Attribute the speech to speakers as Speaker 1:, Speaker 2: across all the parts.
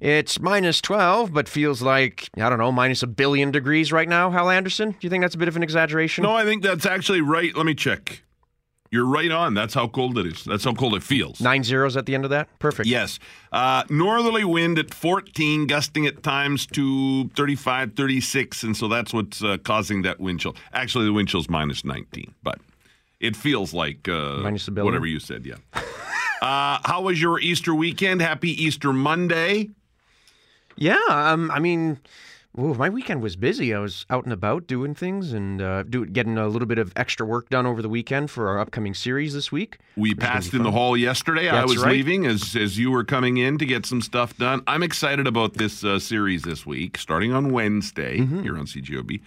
Speaker 1: It's minus 12, but feels like, I don't know, minus a billion degrees right now, Hal Anderson. Do you think that's a bit of an exaggeration?
Speaker 2: No, I think that's actually right. Let me check. You're right on. That's how cold it is. That's how cold it feels.
Speaker 1: Nine zeros at the end of that? Perfect.
Speaker 2: Yes. Uh, northerly wind at 14, gusting at times to 35, 36. And so that's what's uh, causing that wind chill. Actually, the wind chill's minus 19, but it feels like uh,
Speaker 1: Minus a billion?
Speaker 2: whatever you said, yeah. uh, how was your Easter weekend? Happy Easter Monday.
Speaker 1: Yeah, um, I mean, ooh, my weekend was busy. I was out and about doing things and uh, do, getting a little bit of extra work done over the weekend for our upcoming series this week.
Speaker 2: We passed in the hall yesterday. I was
Speaker 1: right.
Speaker 2: leaving as as you were coming in to get some stuff done. I'm excited about this uh, series this week, starting on Wednesday
Speaker 1: Mm-hmm.
Speaker 2: here on CJOB.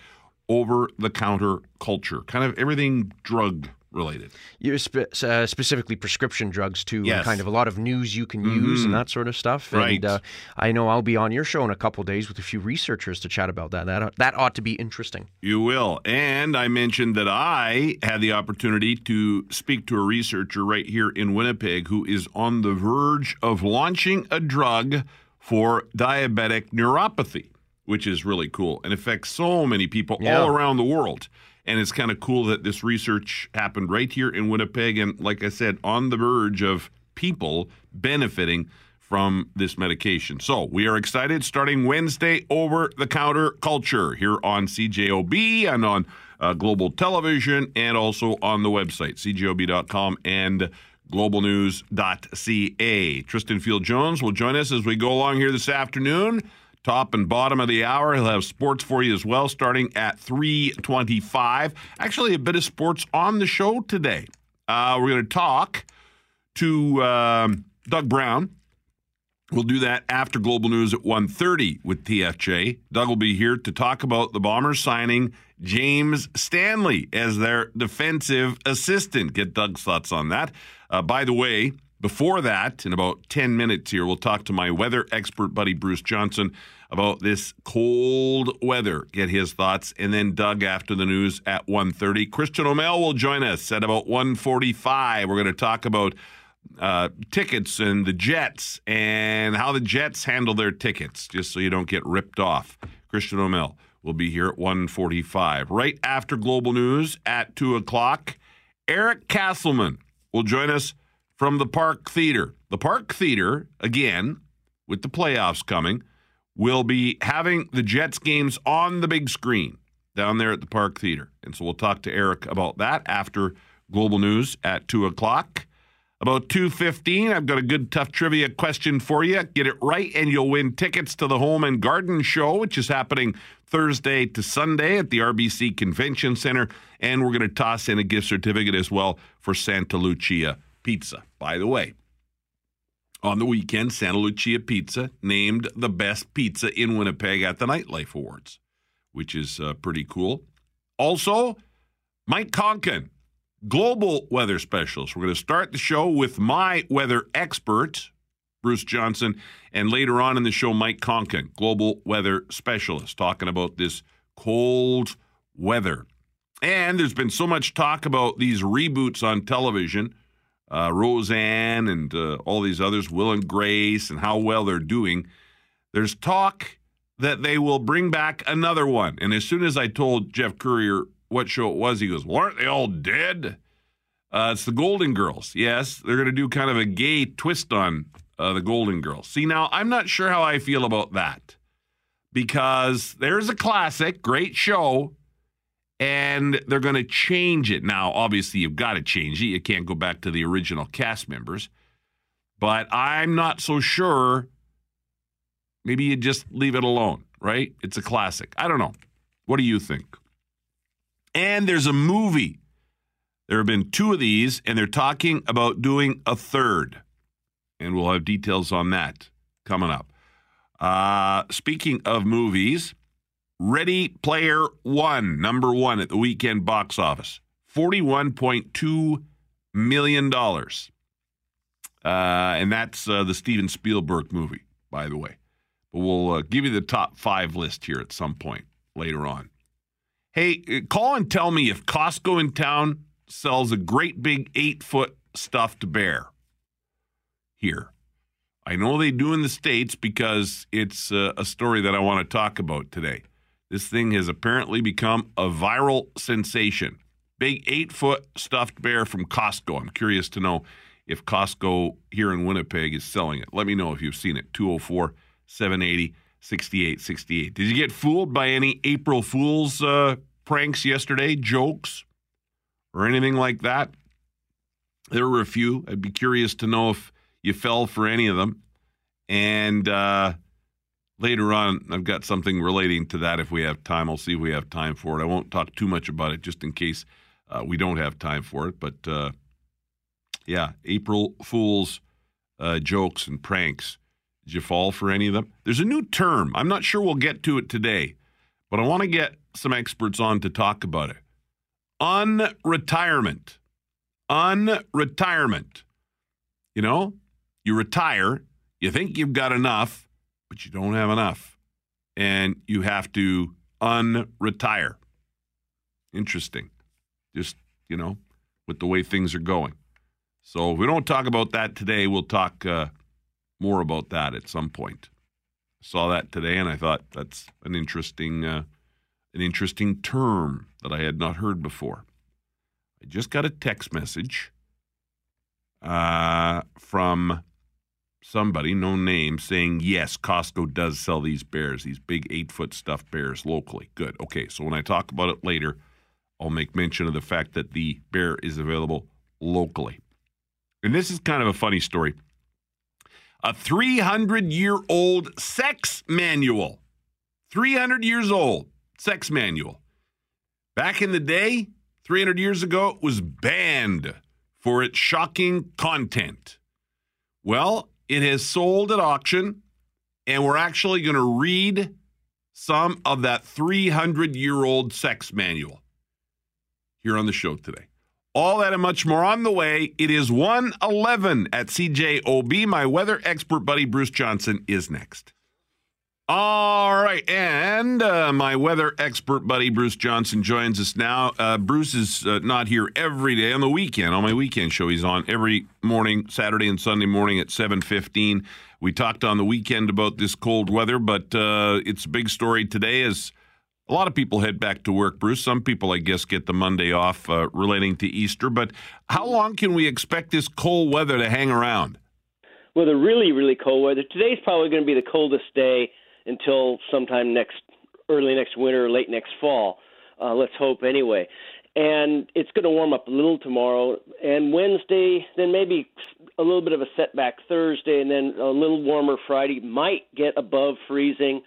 Speaker 2: Over the counter culture, kind of everything drug related.
Speaker 1: You spe- uh, specifically prescription drugs too,
Speaker 2: Yes.
Speaker 1: kind of a lot of news you can use and that sort of stuff.
Speaker 2: Right.
Speaker 1: And uh, I know I'll be on your show in a couple days with a few researchers to chat about that. That that ought to be interesting.
Speaker 2: You will. And I mentioned that I had the opportunity to speak to a researcher right here in Winnipeg who is on the verge of launching a drug for diabetic neuropathy, which is really cool and affects so many people
Speaker 1: Yeah.
Speaker 2: all around the world. And it's kind of cool that this research happened right here in Winnipeg. And like I said, on the verge of people benefiting from this medication. So we are excited starting Wednesday over the counter culture here on CJOB and on uh, global television and also on the website, cjob.com and globalnews.ca. Tristan Field Jones will join us as we go along here this afternoon. Top and bottom of the hour. He'll have sports for you as well, starting at 325. Actually, a bit of sports on the show today. Uh, we're going to talk to um, Doug Brown. We'll do that after Global News at 1.30 with TFJ. Doug will be here to talk about the Bombers signing James Stanley as their defensive assistant. Get Doug's thoughts on that. Uh, by the way, before that, in about 10 minutes here, we'll talk to my weather expert buddy Bruce Johnson about this cold weather. Get his thoughts. And then Doug after the news at 1.30. Christian O'Mell will join us at about 1.45. We're going to talk about uh, tickets and the Jets and how the Jets handle their tickets, just so you don't get ripped off. Christian O'Mell will be here at 1:45. Right after Global News at 2 o'clock, Eric Castleman will join us from the Park Theater. The Park Theater, again, with the playoffs coming, will be having the Jets games on the big screen down there at the Park Theater. And so we'll talk to Eric about that after Global News at 2 o'clock. About 2.15, I've got a good tough trivia question for you. Get it right and you'll win tickets to the Home and Garden Show, which is happening Thursday to Sunday at the RBC Convention Center. And we're going to toss in a gift certificate as well for Santa Lucia Pizza. By the way, on the weekend, Santa Lucia Pizza named the best pizza in Winnipeg at the Nightlife Awards, which is uh, pretty cool. Also, Mike Koncan, global weather specialist. We're going to start the show with my weather expert, Bruce Johnson, and later on in the show, Mike Koncan, global weather specialist, talking about this cold weather. And there's been so much talk about these reboots on television, uh, Roseanne and uh, all these others, Will and Grace, and how well they're doing. There's talk that they will bring back another one. And as soon as I told Jeff Courier what show it was, he goes, Well, aren't they all dead? Uh, it's the Golden Girls. Yes, they're going to do kind of a gay twist on uh, the Golden Girls. See, now I'm not sure how I feel about that because there's a classic, great show, and they're going to change it. Now, obviously, you've got to change it. You can't go back to the original cast members. But I'm not so sure. Maybe you just leave it alone, right? It's a classic. I don't know. What do you think? And there's a movie. There have been two of these, and they're talking about doing a third. And we'll have details on that coming up. Uh, speaking of movies, Ready Player One, number one at the weekend box office, $41.2 million. Uh, and that's uh, the Steven Spielberg movie, by the way. But we'll uh, give you the top five list here at some point later on. Hey, uh, call and tell me if Costco in town sells a great big eight foot stuffed bear. Here. I know they do in the States because it's uh, a story that I want to talk about today. This thing has apparently become a viral sensation. Big eight foot stuffed bear from Costco. I'm curious to know if Costco here in Winnipeg is selling it. Let me know if you've seen it. 204 780 6868. Did you get fooled by any April Fool's uh, pranks yesterday, jokes, or anything like that? There were a few. I'd be curious to know if you fell for any of them. And uh, later on, I've got something relating to that if we have time. I'll see if we have time for it. I won't talk too much about it just in case uh, we don't have time for it. But uh, yeah, April Fool's uh, jokes and pranks. Did you fall for any of them? There's a new term. I'm not sure we'll get to it today, but I want to get some experts on to talk about it. Unretirement. Unretirement. You know, you retire, you think you've got enough, but you don't have enough. And you have to unretire. Interesting. Just, you know, with the way things are going. So if we don't talk about that today, we'll talk uh, more about that at some point. Saw that today, and I thought that's an interesting, uh, an interesting term that I had not heard before. I just got a text message uh, from somebody, no name, saying yes, Costco does sell these bears, these big eight foot stuffed bears locally. Good. Okay, so when I talk about it later, I'll make mention of the fact that the bear is available locally. And this is kind of a funny story. A 300 year old sex manual. 300 years old sex manual. Back in the day, 300 years ago, it was banned for its shocking content. Well, it has sold at auction, and we're actually going to read some of that 300 year old sex manual here on the show today. All that and much more on the way. It is 111 at CJOB. My weather expert buddy Bruce Johnson is next. All right, and uh, my weather expert buddy Bruce Johnson joins us now. Uh, Bruce is uh, not here every day on the weekend. On my weekend show, he's on every morning, Saturday and Sunday morning at seven fifteen. We talked on the weekend about this cold weather, but uh, it's a big story today as a lot of people head back to work, Bruce. Some people, I guess, get the Monday off uh, relating to Easter. But how long can we expect this cold weather to hang around?
Speaker 3: Well, the really, really cold weather. Today's probably going to be the coldest day until sometime next, early next winter, late next fall. Uh, let's hope anyway. And it's going to warm up a little tomorrow, and Wednesday, then maybe a little bit of a setback Thursday, and then a little warmer Friday. Might get above freezing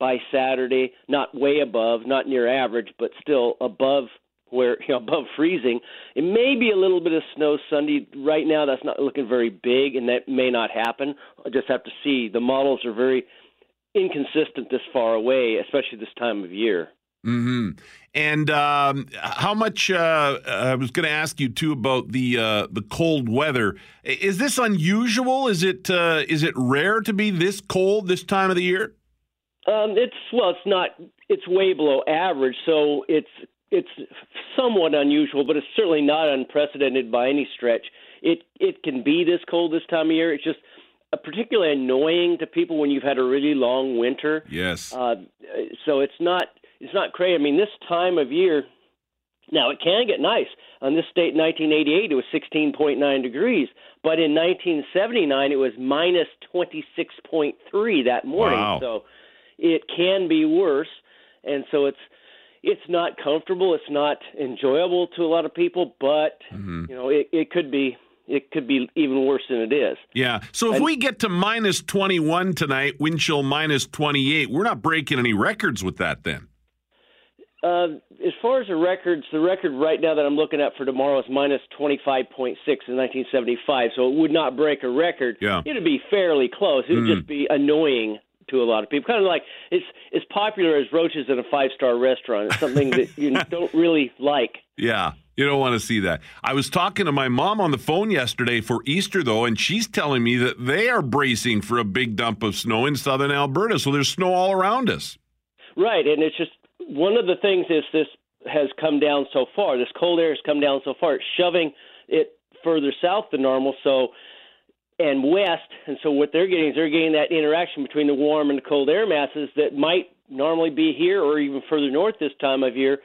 Speaker 3: by Saturday, not way above, not near average, but still above where you know above freezing. It may be a little bit of snow Sunday. Right now, that's not looking very big, and that may not happen. I just have to see. The models are very inconsistent this far away, especially this time of year.
Speaker 2: Hmm. And um, how much? Uh, I was going to ask you too about the uh, the cold weather. Is this unusual? Is it uh, is it rare to be this cold this time of the year?
Speaker 3: Um, it's well, it's not. It's way below average, so it's it's somewhat unusual, but it's certainly not unprecedented by any stretch. It it can be this cold this time of year. It's just uh, particularly annoying to people when you've had a really long winter.
Speaker 2: Yes.
Speaker 3: Uh, so it's not it's not crazy. I mean, this time of year. Now it can get nice. On this date, 1988, it was 16.9 degrees, but in 1979, it was minus 26.3 that morning.
Speaker 2: Wow.
Speaker 3: So it can be worse, and so it's it's not comfortable. It's not enjoyable to a lot of people, but
Speaker 2: Mm-hmm.
Speaker 3: you know it, it could be it could be even worse than it is.
Speaker 2: Yeah. So if
Speaker 3: And-
Speaker 2: we get to minus 21 tonight, wind chill minus 28, we're not breaking any records with that then.
Speaker 3: Uh, as far as the records, the record right now that I'm looking at for tomorrow is minus 25.6 in 1975, so it would not break a record.
Speaker 2: Yeah.
Speaker 3: It'd be fairly close. It would just be annoying to a lot of people. Kind of like it's as popular as roaches in a five star restaurant. It's something that you don't really like.
Speaker 2: Yeah. You don't want to see that. I was talking to my mom on the phone yesterday for Easter, though, and she's telling me that they are bracing for a big dump of snow in southern Alberta. So there's snow all around us.
Speaker 3: Right, and it's just one of the things is this has come down so far. This cold air has come down so far. It's shoving it further south than normal. So and west. And so what they're getting is they're getting that interaction between the warm and the cold air masses that might normally be here or even further north this time of year.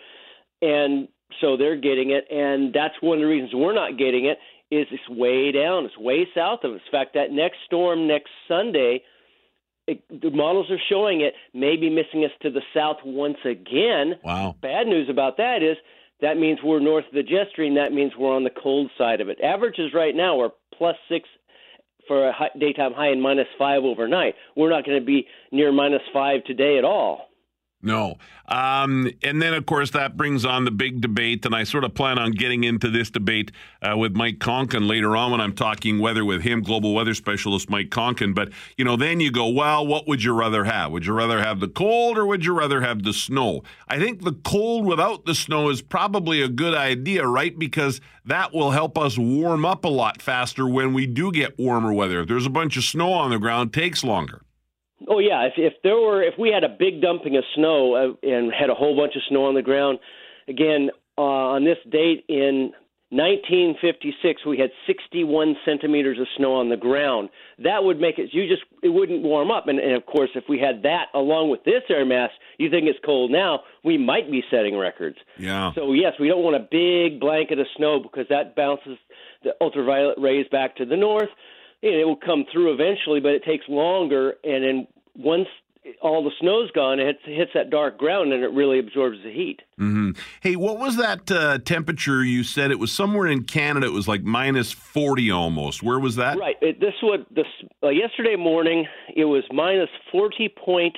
Speaker 3: And so they're getting it, and that's one of the reasons we're not getting it. Is it's way down, it's way south of us. In fact, that next storm next Sunday, it, the models are showing it may be missing us to the south once again.
Speaker 2: Wow.
Speaker 3: Bad news about that is that means we're north of the jet stream. That means we're on the cold side of it. Averages right now are plus six for a high, daytime high and minus five overnight. We're not going to be near minus five today at all.
Speaker 2: No. Um, and then, of course, that brings on the big debate. And I sort of plan on getting into this debate uh, with Mike Koncan later on when I'm talking weather with him, global weather specialist Mike Koncan. But, you know, then you go, well, what would you rather have? Would you rather have the cold or would you rather have the snow? I think the cold without the snow is probably a good idea, right? Because that will help us warm up a lot faster when we do get warmer weather. If there's a bunch of snow on the ground, takes longer.
Speaker 3: Oh yeah, if if there were if we had a big dumping of snow uh, and had a whole bunch of snow on the ground, again uh, on this date in 1956 we had 61 centimeters of snow on the ground. That would make it you just it wouldn't warm up, and, and of course if we had that along with this air mass, you think it's cold now, we might be setting records.
Speaker 2: Yeah.
Speaker 3: So yes, we don't want a big blanket of snow because that bounces the ultraviolet rays back to the north and it will come through eventually, but it takes longer. And then once all the snow's gone, it hits that dark ground and it really absorbs the heat.
Speaker 2: Mm-hmm. Hey, what was that uh, temperature you said? It was somewhere in Canada. It was like minus 40 almost. Where was that?
Speaker 3: Right. It, this what this uh, yesterday morning. It was minus 40.8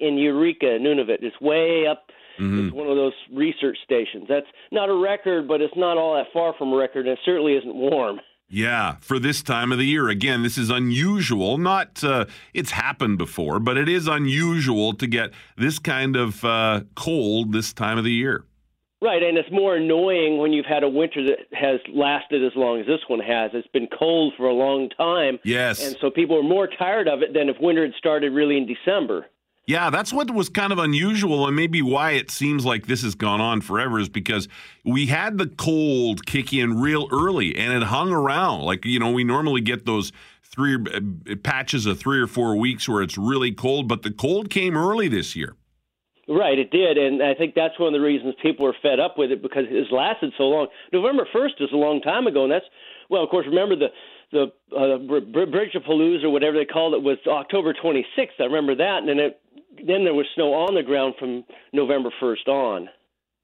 Speaker 3: in Eureka, Nunavut. It's way up. Mm-hmm. It's one of those research stations. That's not a record, but it's not all that far from a record, and it certainly isn't warm.
Speaker 2: Yeah, for this time of the year. Again, this is unusual. Not uh, it's happened before, but it is unusual to get this kind of uh, cold this time of the year.
Speaker 3: Right, and it's more annoying when you've had a winter that has lasted as long as this one has. It's been cold for a long time.
Speaker 2: Yes.
Speaker 3: And so people are more tired of it than if winter had started really in December.
Speaker 2: Yeah, that's what was kind of unusual, and maybe why it seems like this has gone on forever is because we had the cold kick in real early, and it hung around. Like you know, we normally get those three uh, patches of three or four weeks where it's really cold, but the cold came early this year.
Speaker 3: Right, it did, and I think that's one of the reasons people are fed up with it because it's lasted so long. November first is a long time ago, and that's well, of course, remember the the uh, Bridge of Palouse or whatever they called it was October 26th. I remember that, and then it then there was snow on the ground from November 1st on.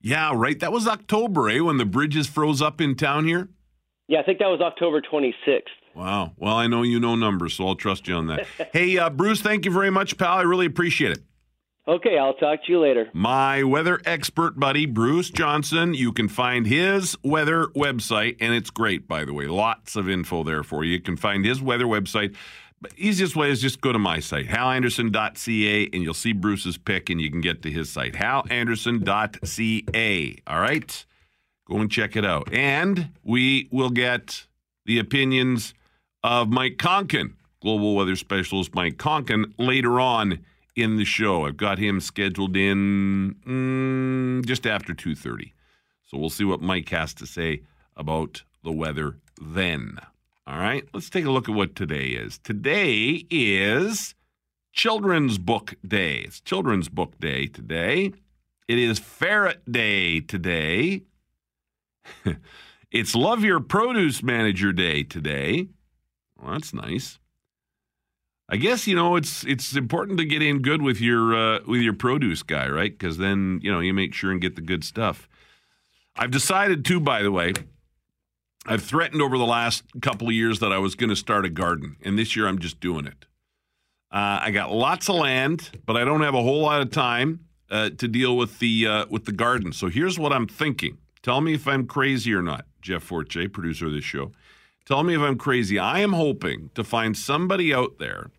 Speaker 2: Yeah, right. That was October, eh, when the bridges froze up in town here?
Speaker 3: Yeah, I think that was October 26th.
Speaker 2: Wow. Well, I know you know numbers, so I'll trust you on that. hey, uh, Bruce, thank you very much, pal. I really appreciate it.
Speaker 3: Okay, I'll talk to you later.
Speaker 2: My weather expert buddy, Bruce Johnson. You can find his weather website, and it's great, by the way. Lots of info there for you. You can find his weather website but easiest way is just go to my site, halanderson.ca, and you'll see Bruce's pick and you can get to his site, halanderson.ca. All right? Go and check it out. And we will get the opinions of Mike Koncan, global weather specialist Mike Koncan, later on in the show. I've got him scheduled in mm, just after 2.30. So we'll see what Mike has to say about the weather then. All right, let's take a look at what today is. Today is Children's Book Day. It's Children's Book Day today. It is Ferret Day today. it's Love Your Produce Manager Day today. Well, that's nice. I guess you know it's it's important to get in good with your uh, with your produce guy, right? Because then you know you make sure and get the good stuff. I've decided to, by the way, I've threatened over the last couple of years that I was going to start a garden, and this year I'm just doing it. Uh, I got lots of land, but I don't have a whole lot of time uh, to deal with the uh, with the garden. So here's what I'm thinking. Tell me if I'm crazy or not. Jeff Forte, producer of this show. Tell me if I'm crazy. I am hoping to find somebody out there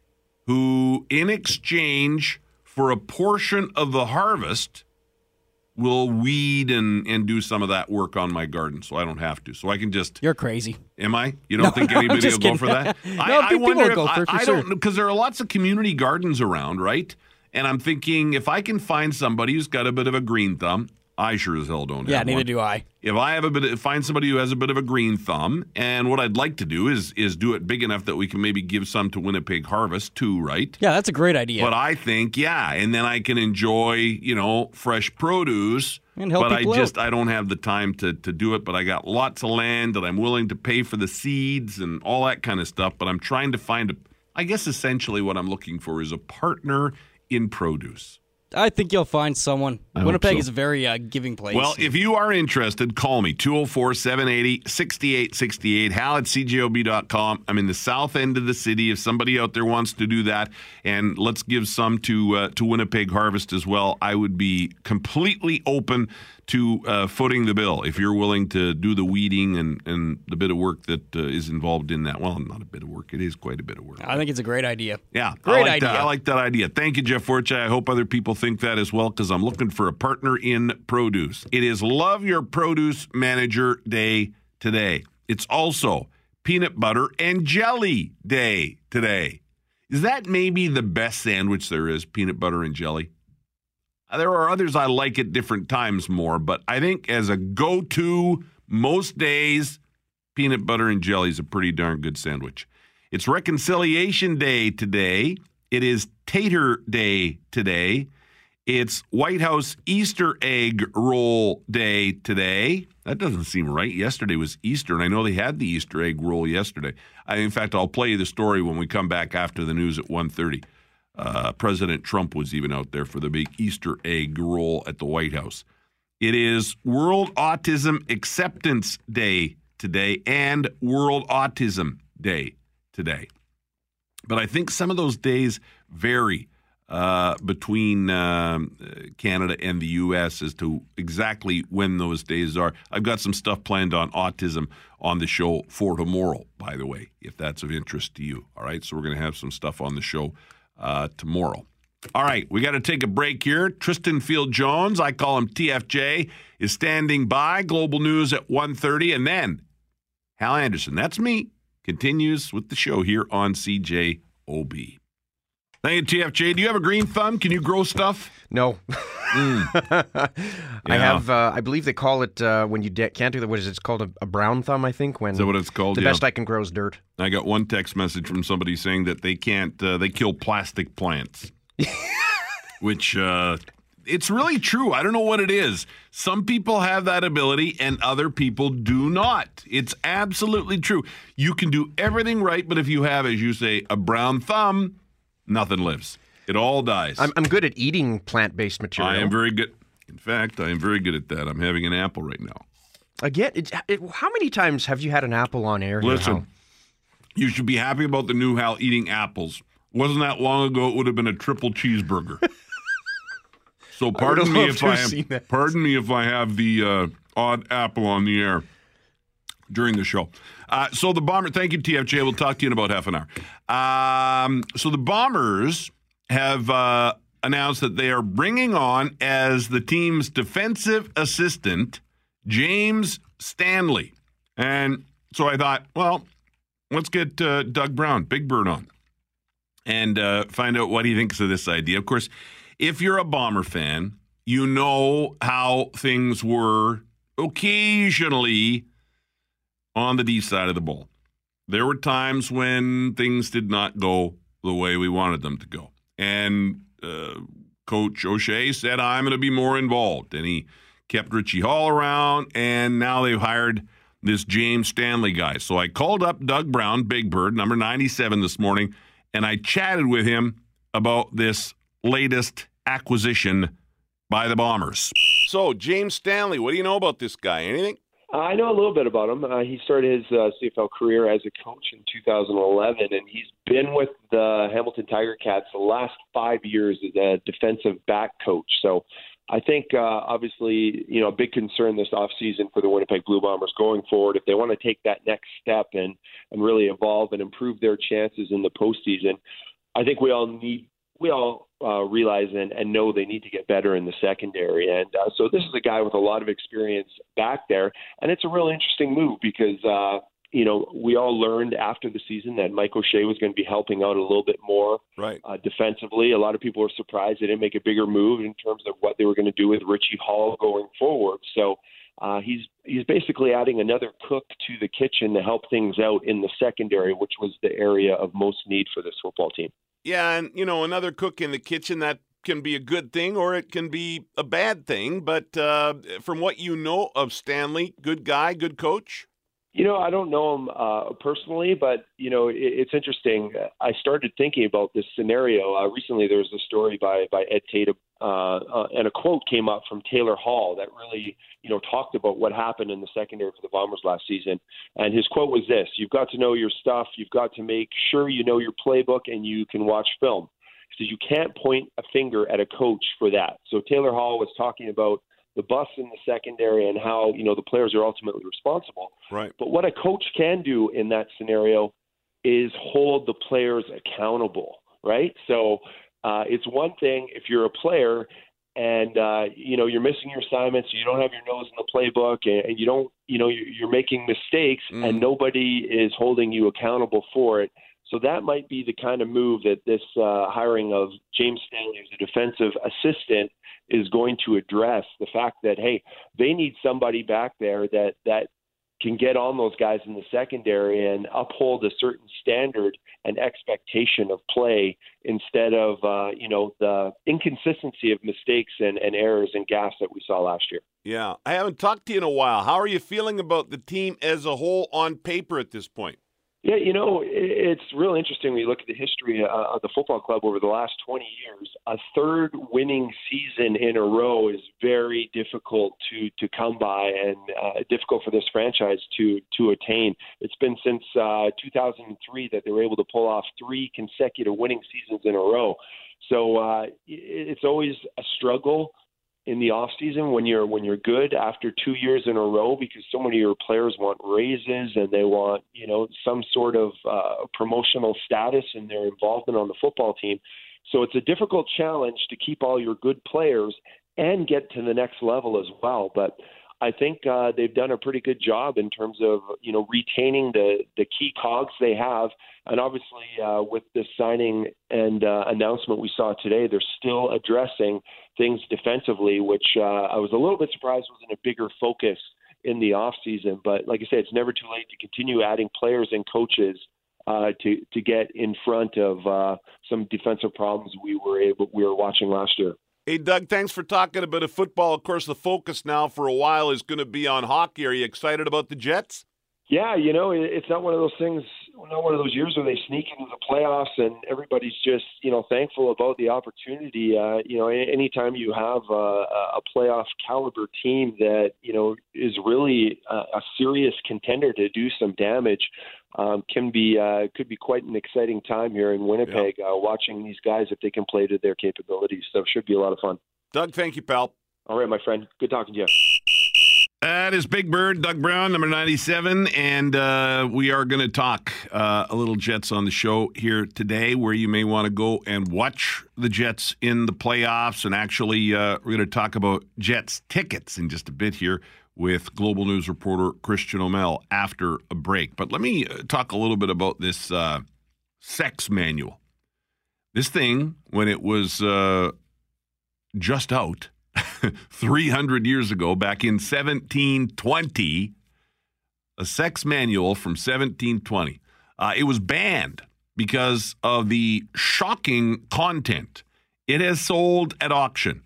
Speaker 2: who, in exchange for a portion of the harvest, will weed and and do some of that work on my garden, so I don't have to. So I can just.
Speaker 4: You're crazy.
Speaker 2: Am I? You don't no, think anybody will
Speaker 4: kidding.
Speaker 2: go for that?
Speaker 4: no, I, I wonder. If, go for, I,
Speaker 2: I don't because there are lots of community gardens around, right? And I'm thinking if I can find somebody who's got a bit of a green thumb, I sure as hell don't
Speaker 4: Yeah, neither
Speaker 2: one.
Speaker 4: do I.
Speaker 2: If I have a bit, find somebody who has a bit of a green thumb, and what I'd like to do is is do it big enough that we can maybe give some to Winnipeg Harvest too, right?
Speaker 4: Yeah, that's a great idea.
Speaker 2: But I think, yeah, and then I can enjoy, you know, fresh produce.
Speaker 4: And help
Speaker 2: but I just
Speaker 4: out.
Speaker 2: I don't have the time to to do it. But I got lots of land that I'm willing to pay for the seeds and all that kind of stuff. But I'm trying to find a. I guess essentially what I'm looking for is a partner in produce.
Speaker 4: I think you'll find someone.
Speaker 2: hope
Speaker 4: Winnipeg
Speaker 2: so.
Speaker 4: is a very uh, giving place.
Speaker 2: Well, if you are interested, call me 204 780 6868. Hal at cjob.com. I'm in the south end of the city. If somebody out there wants to do that, and let's give some to uh, to Winnipeg Harvest as well, I would be completely open to uh, footing the bill if you're willing to do the weeding and, and the bit of work that uh, is involved in that. Well, not a bit of work, it is quite a bit of work.
Speaker 4: I think it's a great idea.
Speaker 2: Yeah,
Speaker 4: Great
Speaker 2: I like That.
Speaker 4: idea.
Speaker 2: I like that idea. Thank you, Jeff Forche. I hope other people think that as well because I'm looking for a partner in produce. It is Love Your Produce Manager Day today. It's also Peanut Butter and Jelly Day today. Is that maybe the best sandwich there is, peanut butter and jelly? There are others I like at different times more, but I think as a go to most days, peanut butter and jelly is a pretty darn good sandwich. It's Reconciliation Day today. It is Tater Day today. It's White House Easter Egg Roll Day today. That doesn't seem right. Yesterday was Easter, and I know they had the Easter egg roll yesterday. I, in fact, I'll play you the story when we come back after the news at 1.30. Uh, President Trump was even out there for the big Easter egg roll at the White House. It is World Autism Acceptance Day today and World Autism Day today. But I think some of those days vary uh, between um, Canada and the U.S. as to exactly when those days are. I've got some stuff planned on autism on the show for tomorrow, by the way, if that's of interest to you. All right, so we're going to have some stuff on the show uh, tomorrow. All right, we got to take a break here. Tristan Field Jones, I call him TFJ, is standing by. Global News at 1.30, and then Hal Anderson, that's me, continues with the show here on CJOB. Thank you, TFJ. Do you have a green thumb? Can you grow stuff?
Speaker 1: No. I
Speaker 2: Yeah.
Speaker 1: have, uh, I believe they call it uh, when you de- can't do that. What is it? It's called a, a brown thumb, I think. When
Speaker 2: Is that what it's called?
Speaker 1: the
Speaker 2: Yeah.
Speaker 1: best I can grow is dirt.
Speaker 2: I got one text message from somebody saying that they can't, uh, they kill plastic plants. Which, uh, it's really true. I don't know what it is. Some people have that ability and other people do not. It's absolutely true. You can do everything right, but if you have, as you say, a brown thumb, nothing lives. It all dies.
Speaker 1: I'm, I'm good at eating plant-based material.
Speaker 2: I am very good. In fact, I am very good at that. I'm having an apple right now.
Speaker 1: Again, it, it, how many times have you had an apple on air?
Speaker 2: Listen, you should be happy about the new Hal eating apples. Wasn't that long ago? It would have been a triple cheeseburger. so pardon me if I
Speaker 1: have seen
Speaker 2: have,
Speaker 1: that.
Speaker 2: pardon me if I have the uh, odd apple on the air during the show. Uh, so the bomber, thank you TFJ. We'll talk to you in about half an hour. Um, so the bombers have uh, announced that they are bringing on as the team's defensive assistant James Stanley, and so I thought, well, let's get uh, Doug Brown, Big Bird, on and uh, find out what he thinks of this idea. Of course, if you're a Bomber fan, you know how things were occasionally on the D side of the ball. There were times when things did not go the way we wanted them to go. And uh, Coach O'Shea said, I'm going to be more involved. And he kept Richie Hall around, and now they've hired this James Stanley guy. So I called up Doug Brown, Big Bird, number 97 this morning, and I chatted with him about this latest acquisition by the Bombers. So, James Stanley, what do you know about this guy? Anything?
Speaker 5: I know a little bit about him. Uh, he started his uh, CFL career as a coach in 2011, and he's been with the Hamilton Tiger Cats the last five years as a defensive back coach. So I think, uh, obviously, you know, a big concern this offseason for the Winnipeg Blue Bombers going forward, if they want to take that next step and, and really evolve and improve their chances in the postseason, I think we all need we all uh, realize and, and know they need to get better in the secondary. And uh, so this is a guy with a lot of experience back there, and it's a real interesting move because uh, you know, we all learned after the season that Mike O'Shea was going to be helping out a little bit more
Speaker 2: Right.
Speaker 5: uh, defensively. A lot of people were surprised they didn't make a bigger move in terms of what they were going to do with Richie Hall going forward. So uh, he's he's basically adding another cook to the kitchen to help things out in the secondary, which was the area of most need for this football team.
Speaker 2: Yeah, and you know, another cook in the kitchen that can be a good thing or it can be a bad thing. But uh, from what you know of Stanley, good guy, good coach.
Speaker 5: You know, I don't know him uh, personally, but you know, it, it's interesting. I started thinking about this scenario uh, recently. There was a story by by Ed Tatum, uh, uh, and a quote came up from Taylor Hall that really, you know, talked about what happened in the secondary for the Bombers last season. And his quote was this: "You've got to know your stuff. You've got to make sure you know your playbook, and you can watch film." He says you can't point a finger at a coach for that. So Taylor Hall was talking about the bus in the secondary and how you know the players are ultimately responsible.
Speaker 2: Right.
Speaker 5: But what a coach can do in that scenario is hold the players accountable, right? So uh, it's one thing if you're a player and uh, you know you're missing your assignments, you don't have your nose in the playbook, and, and you don't, you know, you're, you're making mistakes,
Speaker 2: Mm.
Speaker 5: and nobody is holding you accountable for it. So that might be the kind of move that this uh, hiring of James Stanley as a defensive assistant is going to address. The fact that hey, they need somebody back there that that can get on those guys in the secondary and uphold a certain standard and expectation of play instead of uh, you know the inconsistency of mistakes and, and errors and gaps that we saw last year.
Speaker 2: Yeah, I haven't talked to you in a while. How are you feeling about the team as a whole on paper at this point?
Speaker 5: Yeah, you know, it's real interesting when you look at the history uh, of the football club over the last 20 years. A third winning season in a row is very difficult to to come by and uh, difficult for this franchise to to attain. It's been since uh, 2003 that they were able to pull off three consecutive winning seasons in a row. So uh, it's always a struggle in the off season when you're when you're good after two years in a row because so many of your players want raises and they want you know some sort of uh, promotional status in their involvement on the football team. So it's a difficult challenge to keep all your good players and get to the next level as well. But I think uh, they've done a pretty good job in terms of you know retaining the the key cogs they have, and obviously uh, with this signing and uh, announcement we saw today, they're still addressing things defensively, which uh, I was a little bit surprised wasn't a bigger focus in the off season. But like I said, it's never too late to continue adding players and coaches uh, to to get in front of uh, some defensive problems we were able we were watching last year.
Speaker 2: Hey, Doug, thanks for talking a bit of football. Of course, the focus now for a while is going to be on hockey. Are you excited about the Jets?
Speaker 5: Yeah, you know, it's not one of those things, not one of those years where they sneak into the playoffs and everybody's just, you know, thankful about the opportunity. Uh, you know, anytime you have a, a playoff caliber team that, you know, is really a, a serious contender to do some damage, um, can be uh, could be quite an exciting time here in Winnipeg. Uh, watching these guys if they can play to their capabilities, so it should be a lot of fun.
Speaker 2: Doug, thank you, pal.
Speaker 5: All right, my friend, good talking to you.
Speaker 2: That is Big Bird, Doug Brown, number 97. And uh, we are going to talk uh, a little Jets on the show here today, where you may want to go and watch the Jets in the playoffs. And actually, uh, we're going to talk about Jets tickets in just a bit here with Global News reporter Christian O'Mell after a break. But let me uh, talk a little bit about this uh, sex manual. This thing, when it was uh, just out, 300 years ago, back in 1720, a sex manual from 1720. Uh, it was banned because of the shocking content. It has sold at auction.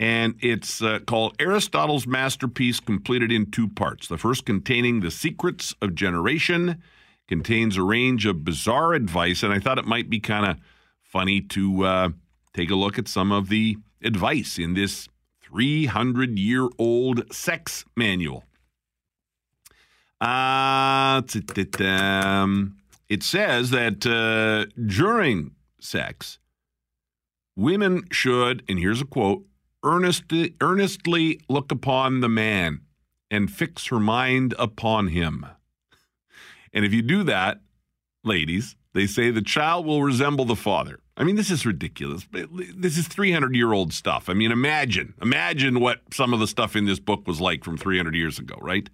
Speaker 2: And it's uh, called Aristotle's Masterpiece, completed in two parts. The first, containing The Secrets of Generation, contains a range of bizarre advice. And I thought it might be kind of funny to uh, take a look at some of the advice in this 300 year old sex manual. Uh, it says that uh, during sex, women should, and here's a quote, earnestly, earnestly look upon the man and fix her mind upon him. And if you do that, ladies, they say the child will resemble the father. I mean, this is ridiculous. This is 300 year old stuff. I mean, imagine, imagine what some of the stuff in this book was like from 300 years ago, right?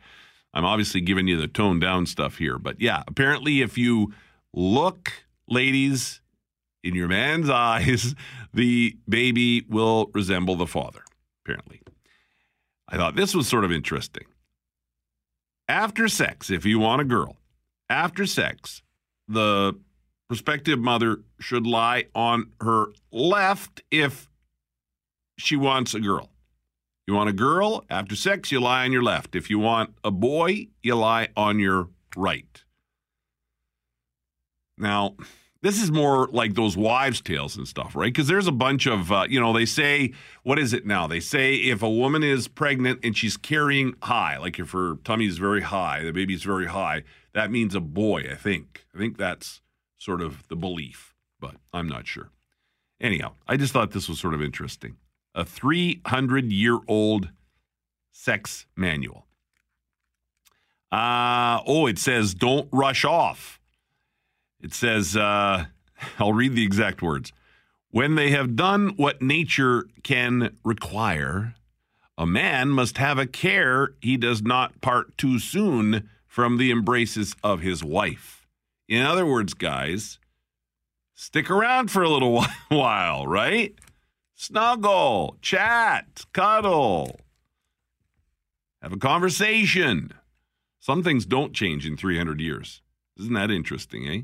Speaker 2: I'm obviously giving you the toned down stuff here, but yeah, apparently if you look, ladies, in your man's eyes, the baby will resemble the father, apparently. I thought this was sort of interesting. After sex, if you want a girl, after sex, the prospective mother should lie on her left if she wants a girl. You want a girl, after sex, you lie on your left. If you want a boy, you lie on your right. Now, this is more like those wives' tales and stuff, right? Because there's a bunch of, uh, you know, they say, what is it now? They say if a woman is pregnant and she's carrying high, like if her tummy is very high, the baby's very high, that means a boy, I think. I think that's sort of the belief, but I'm not sure. Anyhow, I just thought this was sort of interesting. A 300 year old sex manual. Uh, oh, it says don't rush off. It says, uh, I'll read the exact words. When they have done what nature can require, a man must have a care he does not part too soon from the embraces of his wife. In other words, guys, stick around for a little while, right? Snuggle, chat, cuddle, have a conversation. Some things don't change in 300 years. Isn't that interesting, eh?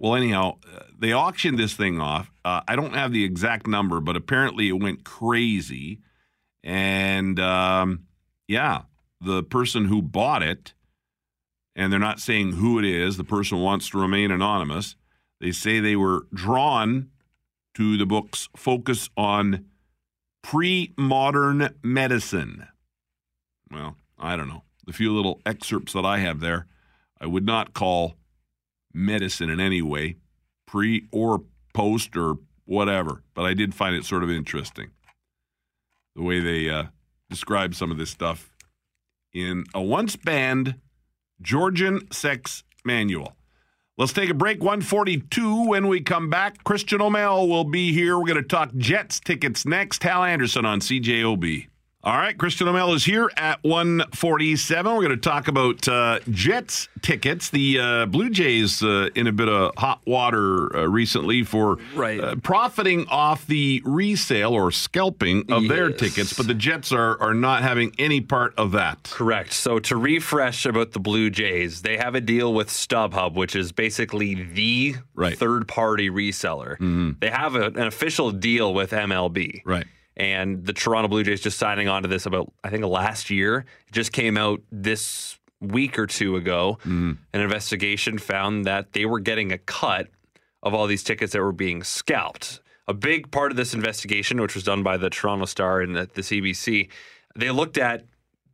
Speaker 2: Well, anyhow, uh, they auctioned this thing off. Uh, I don't have the exact number, but apparently it went crazy. And um, yeah, the person who bought it, and they're not saying who it is, the person wants to remain anonymous. They say they were drawn to the book's focus on pre modern medicine. Well, I don't know. The few little excerpts that I have there, I would not call medicine in any way, pre or post or whatever. But I did find it sort of interesting the way they uh, describe some of this stuff in a once banned Georgian sex manual. Let's take a break. 142. When we come back, Christian O'Mel will be here. We're going to talk Jets tickets next. Hal Anderson on CJOB. All right, Christian O'Mel is here at 147. We're going to talk about uh, Jets tickets. The uh, Blue Jays uh, in a bit of hot water uh, recently for
Speaker 6: Right.
Speaker 2: uh, profiting off the resale or scalping of their tickets, but the Jets are, are not having any part of that.
Speaker 6: Correct. So to refresh about the Blue Jays, they have a deal with StubHub, which is basically the
Speaker 2: Right.
Speaker 6: third-party reseller. They have a, an official deal with MLB.
Speaker 2: Right.
Speaker 6: And the Toronto Blue Jays just signing on to this about I think last year. It just came out this week or two ago. An investigation found that they were getting a cut of all these tickets that were being scalped. A big part of this investigation, which was done by the Toronto Star and the, the CBC, they looked at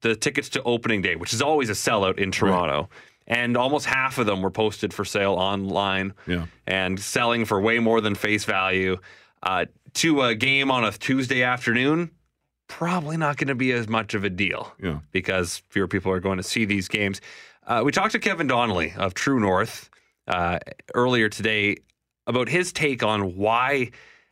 Speaker 6: the tickets to opening day, which is always a sellout in Toronto. And almost half of them were posted for sale online
Speaker 2: Yeah.
Speaker 6: and selling for way more than face value. Uh, to a game on a Tuesday afternoon, probably not going to be as much of a deal
Speaker 2: Yeah.
Speaker 6: because fewer people are going to see these games. Uh, we talked to Kevin Donnelly of True North uh, earlier today about his take on why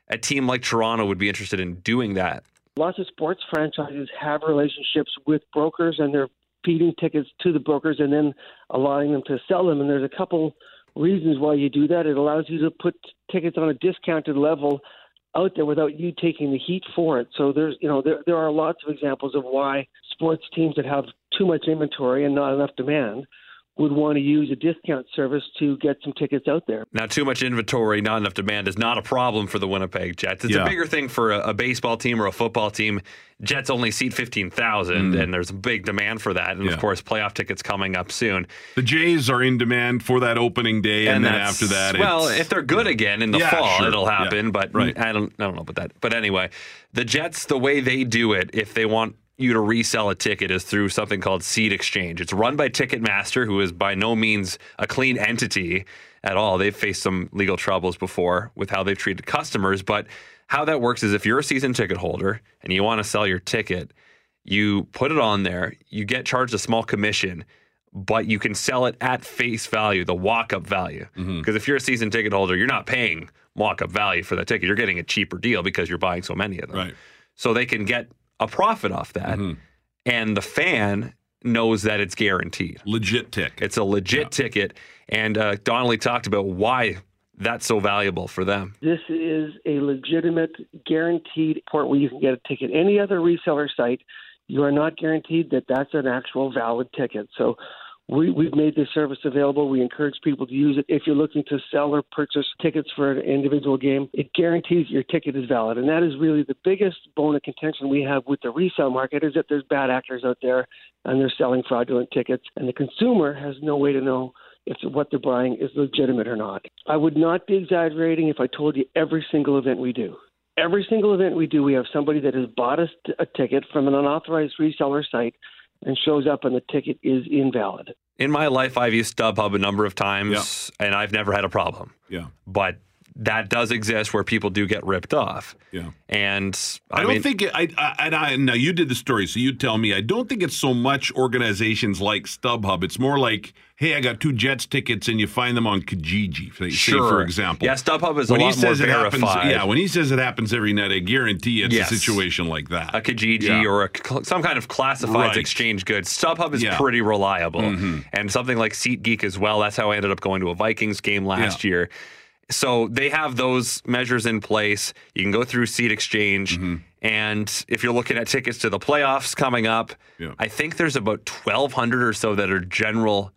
Speaker 6: a team like Toronto would be interested in doing that.
Speaker 7: lots of sports franchises have relationships with brokers and they're feeding tickets to the brokers and then allowing them to sell them and there's a couple reasons why you do that it allows you to put tickets on a discounted level out there without you taking the heat for it. So there's you know there there are lots of examples of why sports teams that have too much inventory and not enough demand would want to use a discount service to get some tickets out there
Speaker 6: Now, too much inventory, not enough demand is not a problem for the Winnipeg Jets. It's
Speaker 2: Yeah.
Speaker 6: a bigger thing for a, a baseball team or a football team. Jets only seat 15,000, and there's a big demand for that. And
Speaker 2: Mm. Yeah.
Speaker 6: of course, playoff tickets coming up soon.
Speaker 2: The Jays are in demand for that opening day, and, then after that,
Speaker 6: well, if they're good again in the
Speaker 2: Yeah,
Speaker 6: fall,
Speaker 2: sure.
Speaker 6: it'll happen.
Speaker 2: Yeah.
Speaker 6: But
Speaker 2: Right.
Speaker 6: I don't, I don't know about that. But anyway, the Jets, the way they do it, if they want you to resell a ticket, is through something called Seat Exchange. It's run by Ticketmaster, who is by no means a clean entity at all. They've faced some legal troubles before with how they've treated customers, but. How that works is if you're a season ticket holder and you want to sell your ticket, you put it on there, you get charged a small commission, but you can sell it at face value, the walk up value.
Speaker 2: Mm-hmm.
Speaker 6: Because if you're a season ticket holder, you're not paying walk up value for that ticket. You're getting a cheaper deal because you're buying so many of them.
Speaker 2: Right.
Speaker 6: So they can get a profit off that.
Speaker 2: Mm-hmm.
Speaker 6: And the fan knows that it's guaranteed.
Speaker 2: Legit tick.
Speaker 6: It's a legit ticket. And uh, Donnelly talked about why that's so valuable for them.
Speaker 7: This is a legitimate, guaranteed port where you can get a ticket. Any other reseller site, you are not guaranteed that that's an actual valid ticket. So we, we've made this service available. We encourage people to use it. If you're looking to sell or purchase tickets for an individual game, it guarantees your ticket is valid. And that is really the biggest bone of contention we have with the resale market is that there's bad actors out there and they're selling fraudulent tickets. And the consumer has no way to know if what they're buying is legitimate or not. I would not be exaggerating if I told you every single event we do. Every single event we do, we have somebody that has bought us a ticket from an unauthorized reseller site and shows up and the ticket is invalid.
Speaker 6: In my life, I've used StubHub a number of times, and I've never had a problem.
Speaker 2: yeah.
Speaker 6: But that does exist where people do get ripped off.
Speaker 2: Yeah.
Speaker 6: And
Speaker 2: I,
Speaker 6: I,
Speaker 2: don't
Speaker 6: mean,
Speaker 2: think it, I, I and I now you did the story, so you tell me. I don't think it's so much organizations like StubHub. It's more like, hey, I got two Jets tickets, and you find them on Kijiji, say,
Speaker 6: Sure.
Speaker 2: for example.
Speaker 6: Yeah, StubHub is a
Speaker 2: when he
Speaker 6: lot more
Speaker 2: says it happens,
Speaker 6: verified.
Speaker 2: yeah, when he says it happens every night, I guarantee it's
Speaker 6: Yes.
Speaker 2: a situation like that.
Speaker 6: a Kijiji
Speaker 2: Yeah.
Speaker 6: or a, some kind of classifieds
Speaker 2: Right.
Speaker 6: exchange goods. StubHub is
Speaker 2: Yeah. Mm-hmm.
Speaker 6: pretty reliable, and something like SeatGeek as well. That's how I ended up going to a Vikings game last
Speaker 2: Yeah.
Speaker 6: year. So they have those measures in place. You can go through Seat Exchange,
Speaker 2: Mm-hmm.
Speaker 6: and if you're looking at tickets to the playoffs coming up,
Speaker 2: Yeah.
Speaker 6: I think there's about 1,200 or so that are general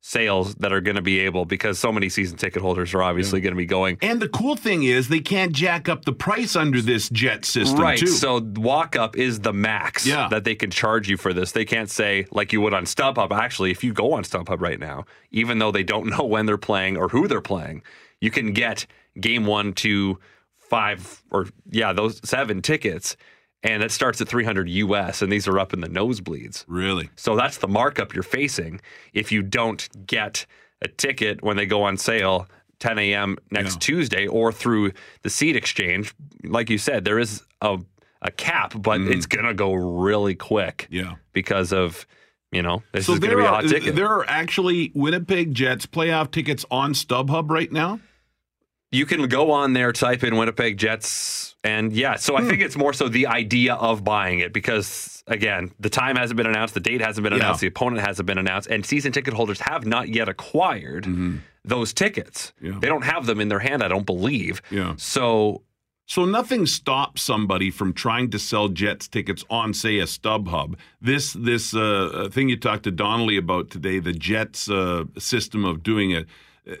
Speaker 6: sales that are going to be able because so many season ticket holders are obviously going to be going.
Speaker 2: And the cool thing is they can't jack up the price under this jet system
Speaker 6: Right.
Speaker 2: too.
Speaker 6: So walk up is the max
Speaker 2: Yeah.
Speaker 6: that they can charge you for this. They can't say like you would on StubHub. Actually, if you go on StubHub right now, even though they don't know when they're playing or who they're playing, you can get game one, two, five, or yeah, those seven tickets, and it starts at 300 US, and these are up in the nosebleeds.
Speaker 2: really,
Speaker 6: So that's the markup you're facing if you don't get a ticket when they go on sale 10 a.m. next
Speaker 2: Yeah.
Speaker 6: Tuesday or through the seat exchange. Like you said, there is a, a cap, but it's going to go really quick
Speaker 2: Mm. yeah.
Speaker 6: because of, you know, this
Speaker 2: So
Speaker 6: is going to be a hot ticket.
Speaker 2: there are actually Winnipeg Jets playoff tickets on StubHub right now.
Speaker 6: You can go on there, type in Winnipeg Jets, and yeah. So I
Speaker 2: Hmm.
Speaker 6: think it's more so the idea of buying it because again, the time hasn't been announced, the date hasn't been
Speaker 2: Yeah.
Speaker 6: announced, the opponent hasn't been announced, and season ticket holders have not yet acquired those tickets.
Speaker 2: Mm-hmm. Yeah.
Speaker 6: They don't have them in their hand, I don't believe.
Speaker 2: Yeah.
Speaker 6: So
Speaker 2: So nothing stops somebody from trying to sell Jets tickets on, say, a StubHub. This this uh, thing you talked to Donnelly about today, the Jets uh, system of doing it.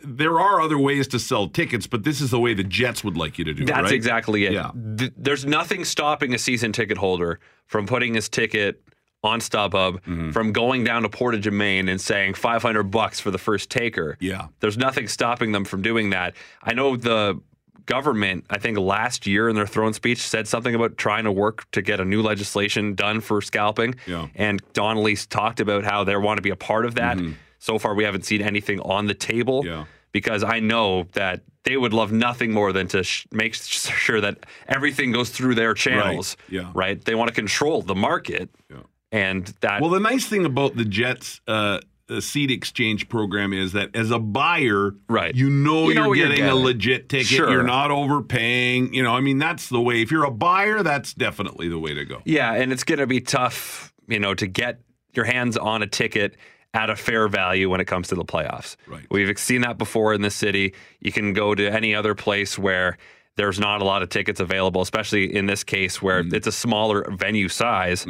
Speaker 2: There are other ways to sell tickets, but this is the way the Jets would like you to do it.
Speaker 6: That's
Speaker 2: right?
Speaker 6: exactly it.
Speaker 2: Yeah.
Speaker 6: Th- there's nothing stopping a season ticket holder from putting his ticket on StubHub
Speaker 2: Mm-hmm.
Speaker 6: from going down to Portage Maine and saying 500 bucks for the first taker.
Speaker 2: Yeah.
Speaker 6: There's nothing stopping them from doing that. I know the government, I think last year in their throne speech said something about trying to work to get a new legislation done for scalping.
Speaker 2: Yeah.
Speaker 6: And Donnelly's talked about how they want to be a part of that. So far, we haven't seen anything on the table.
Speaker 2: Yeah.
Speaker 6: because I know that they would love nothing more than to sh- make sure that everything goes through their channels.
Speaker 2: Yeah.
Speaker 6: Right. They want to control the market.
Speaker 2: Yeah.
Speaker 6: And that.
Speaker 2: Well, the nice thing about the Jets uh, uh, seat exchange program is that as a buyer,
Speaker 6: Right.
Speaker 2: you know
Speaker 6: You know
Speaker 2: you're
Speaker 6: what you're
Speaker 2: getting a legit ticket.
Speaker 6: Sure.
Speaker 2: You're not overpaying. You know, I mean, that's the way. If you're a buyer, that's definitely the way to go.
Speaker 6: Yeah, and it's going to be tough, you know, to get your hands on a ticket at a fair value when it comes to the playoffs.
Speaker 2: Right.
Speaker 6: We've seen that before in the city. You can go to any other place where there's not a lot of tickets available, especially in this case where
Speaker 2: Mm.
Speaker 6: it's a smaller venue size.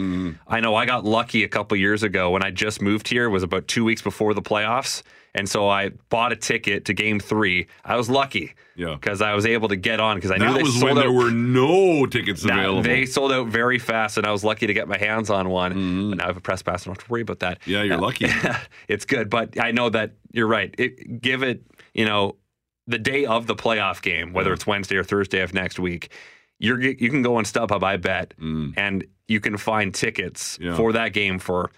Speaker 6: I know I got lucky a couple years ago when I just moved here. It was about two weeks before the playoffs. And so I bought a ticket to game three. I was lucky
Speaker 2: Yeah.
Speaker 6: because I was able to get on because I knew
Speaker 2: That
Speaker 6: they
Speaker 2: was
Speaker 6: sold
Speaker 2: when
Speaker 6: out
Speaker 2: there were no tickets
Speaker 6: that-
Speaker 2: available.
Speaker 6: They sold out very fast, and I was lucky to get my hands on one. But now I have a press pass. I don't have to worry about that.
Speaker 2: Mm-hmm. yeah, you're lucky.
Speaker 6: it's good, but I know that you're right. It, give it, you know, the day of the playoff game, whether it's Wednesday or Thursday of next week. You're you can go on StubHub, I bet, and you can find tickets
Speaker 2: Mm. Yeah.
Speaker 6: for that game for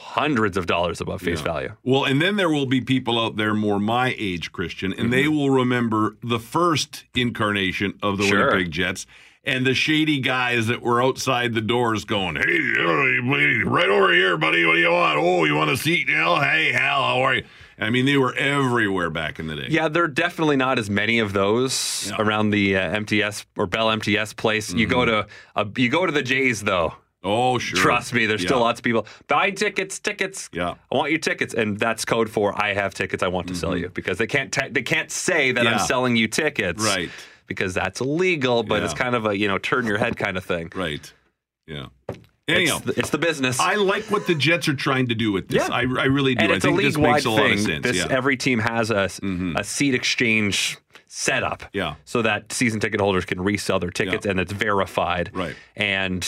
Speaker 6: hundreds of dollars above face
Speaker 2: Yeah.
Speaker 6: value.
Speaker 2: Well, and then there will be people out there more my age, Christian, and they will remember the first incarnation of the
Speaker 6: Mm-hmm. Sure.
Speaker 2: Winnipeg Jets and the shady guys that were outside the doors going, "Hey, uh, right over here, buddy. What do you want? Oh, you want a seat, Hal? Hey, Hal, how are you?" I mean, they were everywhere back in the day.
Speaker 6: Yeah, there are definitely not as many of those
Speaker 2: Yeah. Mm-hmm.
Speaker 6: around the uh, MTS or Bell MTS place. You go to a, you go to the Jays though.
Speaker 2: Oh, sure.
Speaker 6: Trust me, there's
Speaker 2: Yeah.
Speaker 6: still lots of people buying tickets, tickets.
Speaker 2: Yeah.
Speaker 6: I want your tickets, and that's code for I have tickets. I want to sell you because they can't they can't say that
Speaker 2: Mm-hmm. Yeah.
Speaker 6: I'm selling you tickets,
Speaker 2: Right.
Speaker 6: Because that's illegal, but it's kind of a you know turn your head kind of thing.
Speaker 2: Right. Yeah.
Speaker 6: It's,
Speaker 2: Anyhow,
Speaker 6: the, it's the business.
Speaker 2: I like what the Jets are trying to do with this.
Speaker 6: Yeah.
Speaker 2: I, I really do.
Speaker 6: and
Speaker 2: I
Speaker 6: it's a
Speaker 2: think this
Speaker 6: league-wide
Speaker 2: makes a lot
Speaker 6: thing.
Speaker 2: of sense.
Speaker 6: This
Speaker 2: yeah. Mm-hmm.
Speaker 6: every team has a a seat exchange setup,
Speaker 2: Yeah.
Speaker 6: so that season ticket holders can resell their tickets,
Speaker 2: Yeah.
Speaker 6: and it's verified,
Speaker 2: Right.
Speaker 6: And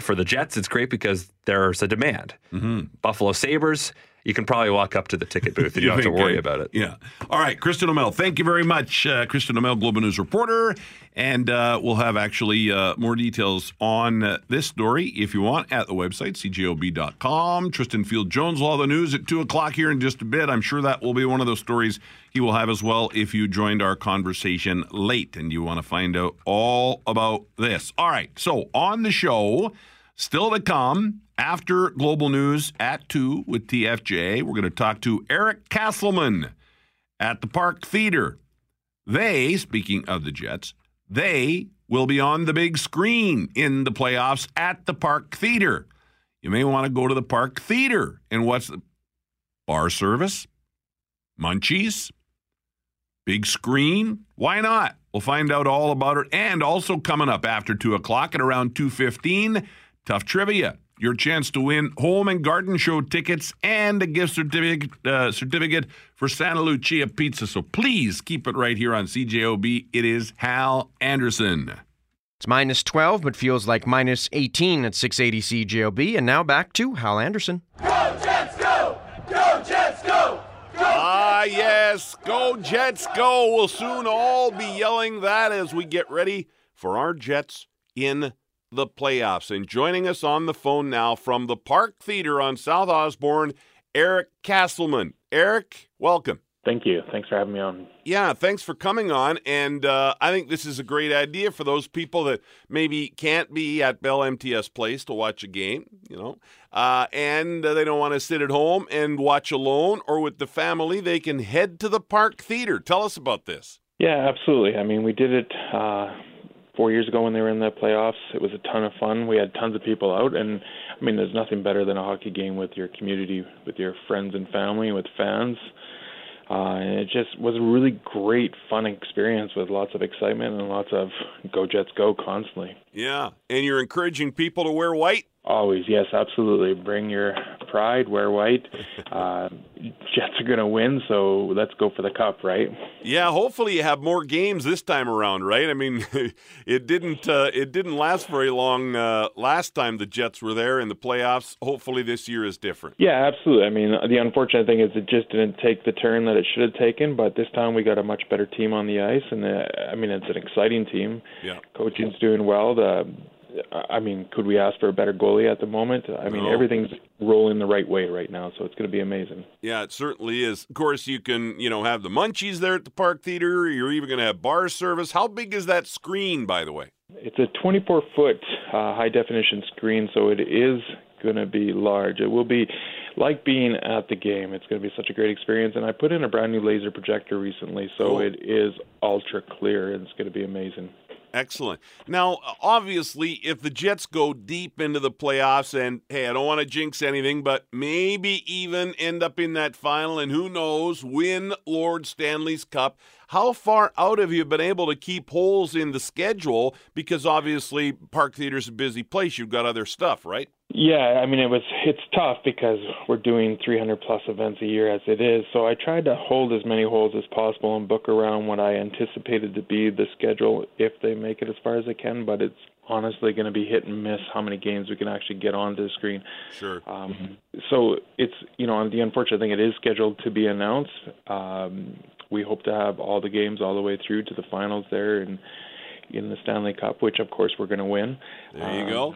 Speaker 6: for the Jets, it's great because there's a demand.
Speaker 2: Mm-hmm.
Speaker 6: Buffalo Sabres, you can probably walk up to the ticket booth and you don't have to worry about it.
Speaker 2: Yeah. All right, Kristen O'Mell. Thank you very much, uh, Kristen O'Mell, Global News reporter. And uh, we'll have actually uh, more details on uh, this story if you want at the website, cjob.com. Tristan Field Jones will have the news at 2 o'clock here in just a bit. I'm sure that will be one of those stories he will have as well if you joined our conversation late and you want to find out all about this. All right, so on the show, still to come after Global News at 2 with TFJ, we're going to talk to Eric Castleman at the Park Theater. They, speaking of the Jets, they will be on the big screen in the playoffs at the Park Theater. You may want to go to the Park Theater. And what's the bar service? Munchies? Big screen? Why not? We'll find out all about it. And also coming up after 2 o'clock at around 2.15, Tough Trivia. Your chance to win home and garden show tickets and a gift certificate, uh, certificate for Santa Lucia Pizza. So please keep it right here on CJOB. It is Hal Anderson.
Speaker 1: It's minus 12, but feels like minus 18 at 680 CJOB. And now back to Hal Anderson. Go Jets, go! Go Jets, go!
Speaker 2: go ah, Jets, yes. Go, Jets, go. We'll soon all be yelling that as we get ready for our Jets in the playoffs. And joining us on the phone now from the Park Theater on South Osborne, Eric Castleman. Eric, welcome.
Speaker 8: Thank you. Thanks for having me on.
Speaker 2: Yeah, thanks for coming on. And uh, I think this is a great idea for those people that maybe can't be at Bell MTS Place to watch a game, you know, uh, and they don't want to sit at home and watch alone or with the family. They can head to the Park Theater. Tell us about this.
Speaker 8: Yeah, absolutely. I mean, we did it uh, four years ago when they were in the playoffs. It was a ton of fun. We had tons of people out, and I mean, there's nothing better than a hockey game with your community, with your friends and family, with fans. Uh, and it just was a really great, fun experience with lots of excitement and lots of "Go Jets, go!" constantly.
Speaker 2: Yeah, and you're encouraging people to wear white.
Speaker 8: Always, yes, absolutely. Bring your pride, wear white. Uh, Jets are going to win, so let's go for the cup, right?
Speaker 2: Yeah, hopefully you have more games this time around, right? I mean, it didn't uh, it didn't last very long uh, last time the Jets were there in the playoffs. Hopefully this year is different.
Speaker 8: Yeah, absolutely. I mean, the unfortunate thing is it just didn't take the turn that it should have taken, but this time we got a much better team on the ice, and uh, I mean, it's an exciting team.
Speaker 2: Yeah.
Speaker 8: Coaching's doing well. The I mean, could we ask for a better goalie at the moment? I mean,
Speaker 2: No.
Speaker 8: everything's rolling the right way right now, so it's going to be amazing.
Speaker 2: Yeah, it certainly is. Of course, you can, you know, have the munchies there at the Park Theater. You're even going to have bar service. How big is that screen, by the way?
Speaker 8: It's a 24 foot uh, high definition screen, so it is going to be large. It will be like being at the game. It's going to be such a great experience. And I put in a brand new laser projector recently, so
Speaker 2: Cool.
Speaker 8: it is ultra clear and it's going to be amazing.
Speaker 2: Excellent. Now, obviously, if the Jets go deep into the playoffs, and hey, I don't want to jinx anything, but maybe even end up in that final, and who knows, win Lord Stanley's Cup. How far out have you been able to keep holes in the schedule? Because obviously, Park Theater's a busy place. You've got other stuff, right?
Speaker 8: Yeah, I mean it was it's tough because we're doing 300 plus events a year as it is. So I tried to hold as many holes as possible and book around what I anticipated to be the schedule if they make it as far as they can. But it's honestly going to be hit and miss how many games we can actually get onto the screen.
Speaker 2: Sure.
Speaker 8: Um, so it's you know the unfortunate thing it is scheduled to be announced. Um, we hope to have all the games all the way through to the finals there and in the Stanley Cup, which of course we're going to win.
Speaker 2: There you
Speaker 8: Um,
Speaker 2: go.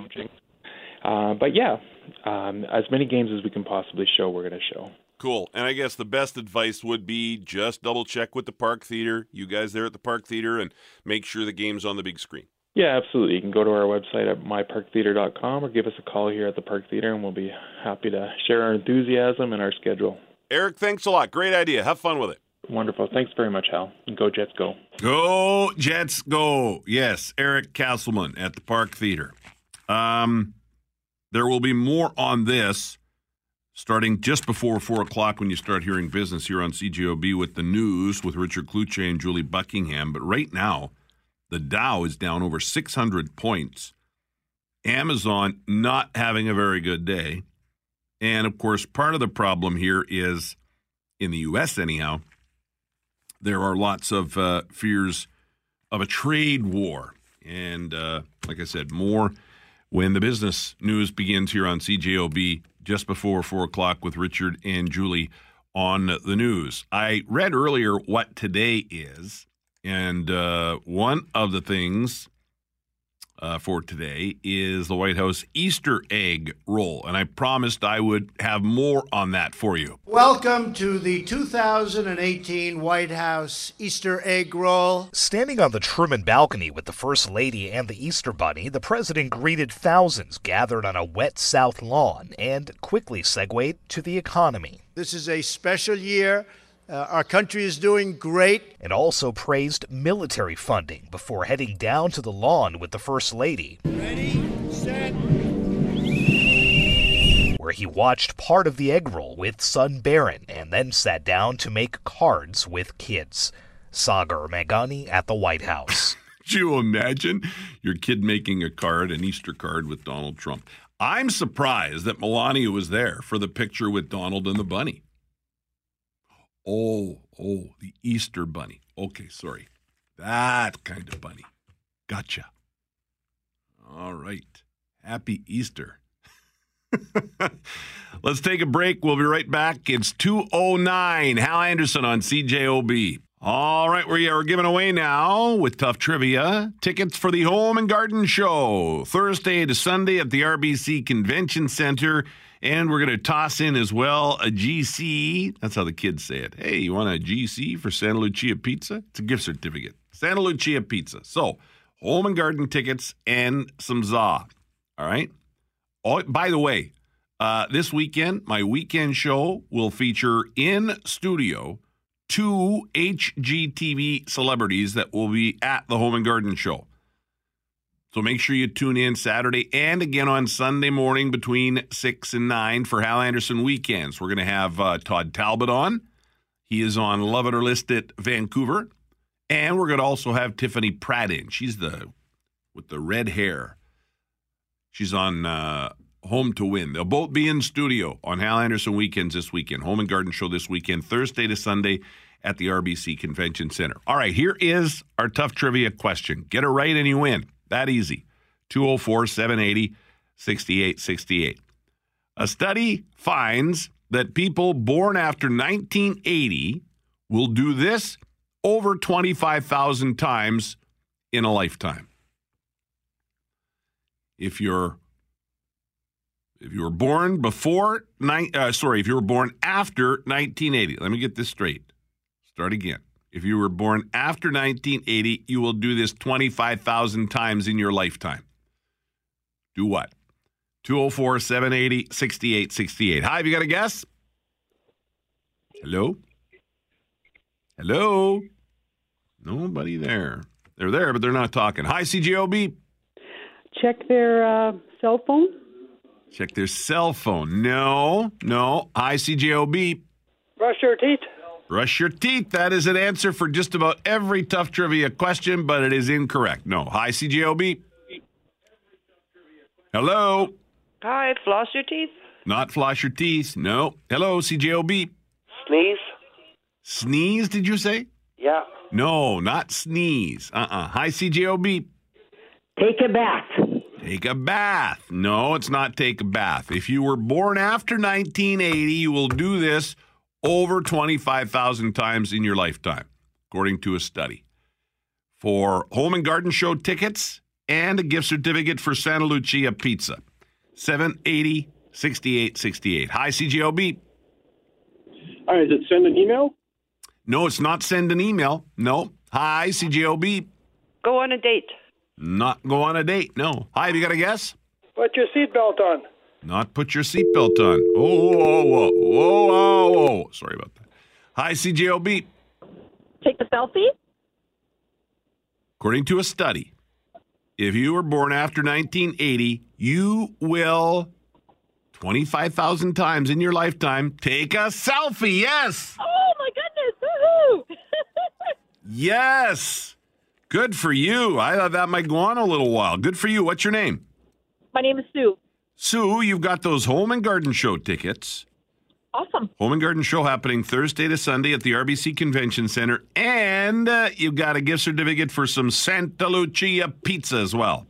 Speaker 8: Uh, but yeah, um, as many games as we can possibly show, we're going to show.
Speaker 2: Cool. And I guess the best advice would be just double check with the Park Theater, you guys there at the Park Theater, and make sure the game's on the big screen.
Speaker 8: Yeah, absolutely. You can go to our website at myparktheater.com or give us a call here at the Park Theater, and we'll be happy to share our enthusiasm and our schedule.
Speaker 2: Eric, thanks a lot. Great idea. Have fun with it.
Speaker 8: Wonderful. Thanks very much, Hal. Go Jets, go.
Speaker 2: Go Jets, go! Yes, Eric Castleman at the Park Theater. Um, There will be more on this starting just before 4 o'clock when you start hearing business here on CJOB with the news with Richard Kluche and Julie Buckingham. But right now, the Dow is down over 600 points. Amazon not having a very good day. And of course, part of the problem here is in the U.S., anyhow, there are lots of uh, fears of a trade war. And uh, like I said, more when the business news begins here on CJOB just before 4 o'clock with Richard and Julie on the news. I read earlier what today is. And uh, one of the things uh, for today is the White House Easter egg roll. And I promised I would have more on that for you.
Speaker 9: Welcome to the 2018 White House Easter egg roll.
Speaker 10: Standing on the Truman balcony with the First Lady and the Easter Bunny, the president greeted thousands gathered on a wet South lawn and quickly segued to the economy.
Speaker 9: This is a special year. Uh, our country is doing great.
Speaker 10: And also praised military funding before heading down to the lawn with the First Lady.
Speaker 9: Ready, set.
Speaker 10: Where he watched part of the egg roll with son Barron and then sat down to make cards with kids. Sagar Meghani at the White House.
Speaker 2: Could you imagine your kid making a card, an Easter card with Donald Trump? I'm surprised that Melania was there for the picture with Donald and the bunny. Oh, oh, the Easter bunny. Okay, sorry. That kind of bunny. Gotcha. All right. Happy Easter. Let's take a break. We'll be right back. It's 209. Hal Anderson on CJOB. All right, we are giving away now with Tough Trivia tickets for the Home and Garden Show Thursday to Sunday at the RBC Convention Center. And we're going to toss in as well a GC. That's how the kids say it. Hey, you want a GC for Santa Lucia Pizza? It's a gift certificate. Santa Lucia Pizza. So, home and garden tickets and some za. All right. Oh, by the way, uh, this weekend, my weekend show will feature in studio two HGTV celebrities that will be at the Home and Garden Show. So make sure you tune in Saturday and again on Sunday morning between 6 and 9 for Hal Anderson Weekends. We're going to have uh, Todd Talbot on. He is on Love It or List It Vancouver. And we're going to also have Tiffany Pratt in. She's the with the red hair. She's on uh, Home to Win. They'll both be in studio on Hal Anderson Weekends this weekend. Home and Garden Show this weekend, Thursday to Sunday at the RBC Convention Center. All right, here is our tough trivia question. Get it right and you win. That easy. 204 780 6868. A study finds that people born after 1980 will do this over 25,000 times in a lifetime. If you're if you were born before uh, sorry, if you were born after 1980. Let me get this straight. Start again. If you were born after 1980, you will do this 25,000 times in your lifetime. Do what? 204 780 6868. Hi, have you got a guess? Hello? Hello? Nobody there. They're there, but they're not talking. Hi, CJOB.
Speaker 11: Check their uh, cell phone.
Speaker 2: Check their cell phone. No, no. Hi, CJOB.
Speaker 11: Brush your teeth.
Speaker 2: Brush your teeth. That is an answer for just about every tough trivia question, but it is incorrect. No. Hi, CJOB. Hello.
Speaker 12: Hi, floss your teeth.
Speaker 2: Not floss your teeth. No. Hello, CJOB.
Speaker 12: Sneeze.
Speaker 2: Sneeze, did you say?
Speaker 12: Yeah.
Speaker 2: No, not sneeze. Uh uh Hi, CJOB.
Speaker 11: Take a bath.
Speaker 2: Take a bath. No, it's not take a bath. If you were born after 1980, you will do this over 25,000 times in your lifetime, according to a study. For Home and Garden Show tickets and a gift certificate for Santa Lucia Pizza, 780 6868. Hi, CJOB.
Speaker 13: All right, is it send an email?
Speaker 2: No, it's not send an email. No. Hi, CJOB.
Speaker 12: Go on a date.
Speaker 2: Not go on a date. No. Hi, have you got a guess?
Speaker 13: Put your seatbelt on.
Speaker 2: Not put your seatbelt on. Oh, whoa, whoa, whoa, whoa, whoa. Sorry about that. Hi, CJOB.
Speaker 14: Take a selfie.
Speaker 2: According to a study, if you were born after 1980, you will 25,000 times in your lifetime. Take a selfie. Yes.
Speaker 14: Oh my goodness! Woohoo!
Speaker 2: Yes. Good for you. I thought that might go on a little while. Good for you. What's your name?
Speaker 14: my name is Sue.
Speaker 2: Sue, you've got those home and garden show tickets.
Speaker 14: Awesome.
Speaker 2: Home and Garden Show happening Thursday to Sunday at the RBC Convention Center. And uh, you've got a gift certificate for some Santa Lucia pizza as well.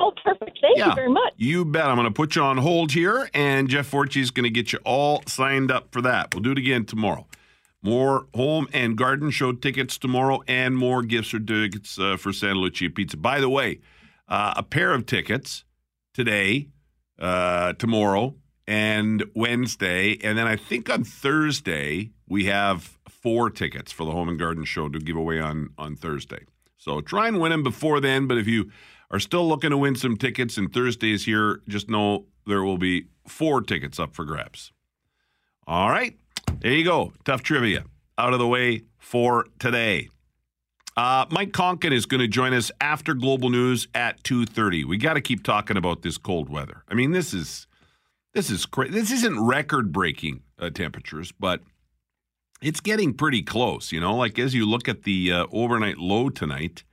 Speaker 14: Oh, perfect. Thank you very much.
Speaker 2: You bet. I'm going to put you on hold here, and Jeff Forte is going to get you all signed up for that. We'll do it again tomorrow. More Home and Garden Show tickets tomorrow, and more gift certificates uh, for Santa Lucia Pizza. By the way, uh, a pair of tickets today, uh, tomorrow, and Wednesday, and then I think on Thursday we have four tickets for the Home and Garden Show to give away on on Thursday. So try and win them before then. But if you are still looking to win some tickets and Thursday is here, just know there will be four tickets up for grabs. All right, there you go. Tough trivia out of the way for today. Uh, Mike Koncan is going to join us after Global News at two thirty. We got to keep talking about this cold weather. I mean, this is this is cra- this isn't record breaking uh, temperatures, but it's getting pretty close. You know, like as you look at the uh, overnight low tonight,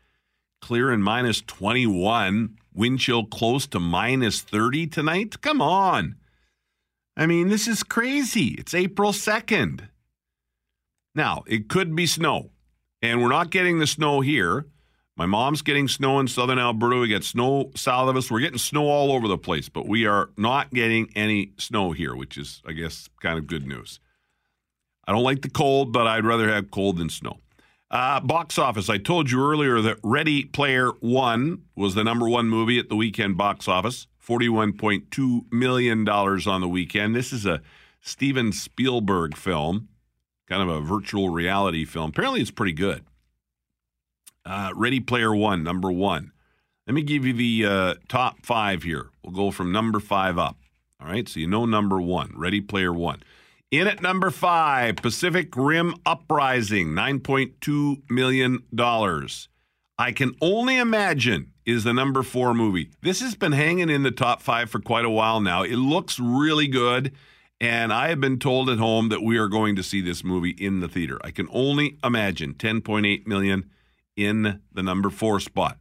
Speaker 2: clear and minus twenty one, wind chill close to minus thirty tonight. Come on, I mean this is crazy. It's April second. Now it could be snow, and we're not getting the snow here. My mom's getting snow in southern Alberta. We get snow south of us. We're getting snow all over the place, but we are not getting any snow here, which is, I guess, kind of good news. I don't like the cold, but I'd rather have cold than snow. Uh, box office. I told you earlier that Ready Player One was the number one movie at the weekend box office. $41.2 million on the weekend. This is a Steven Spielberg film, kind of a virtual reality film. Apparently, it's pretty good. Uh, Ready Player One, number one. Let me give you the uh, top five here. We'll go from number five up. All right, so you know number one, Ready Player One. In at number five, Pacific Rim Uprising, $9.2 million. I can only imagine is the number four movie. This has been hanging in the top five for quite a while now. It looks really good. And I have been told at home that we are going to see this movie in the theater. I can only imagine 10.8 million in the number four spot.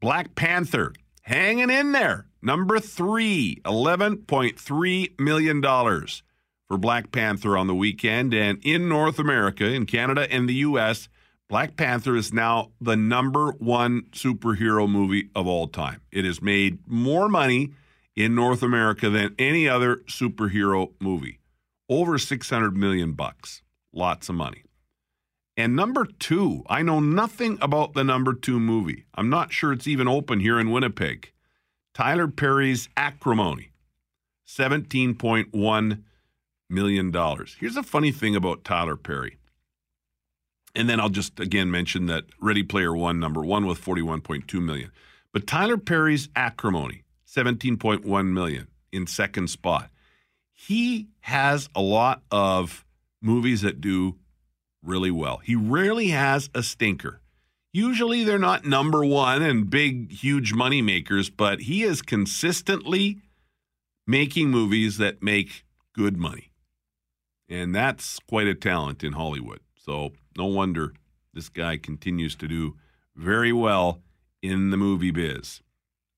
Speaker 2: Black Panther hanging in there. Number three, $11.3 million for Black Panther on the weekend. And in North America, in Canada and the U.S., Black Panther is now the number one superhero movie of all time. It has made more money in North America than any other superhero movie. Over 600 million bucks. Lots of money. And number two, I know nothing about the number two movie. I'm not sure it's even open here in Winnipeg. Tyler Perry's Acrimony, $17.1 million. Here's a funny thing about Tyler Perry. And then I'll just again mention that Ready Player One, number one with 41.2 million. But Tyler Perry's Acrimony, 17.1 million in second spot. He has a lot of movies that do really well. He rarely has a stinker. Usually they're not number one and big, huge money makers, but he is consistently making movies that make good money. And that's quite a talent in Hollywood. So no wonder this guy continues to do very well in the movie biz.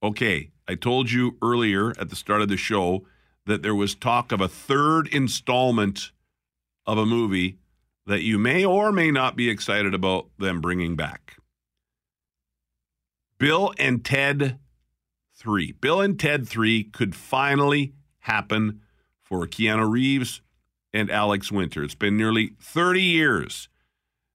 Speaker 2: Okay, I told you earlier at the start of the show that there was talk of a third installment of a movie that you may or may not be excited about them bringing back. Bill and Ted 3. Bill and Ted 3 could finally happen for Keanu Reeves and Alex Winter. It's been nearly 30 years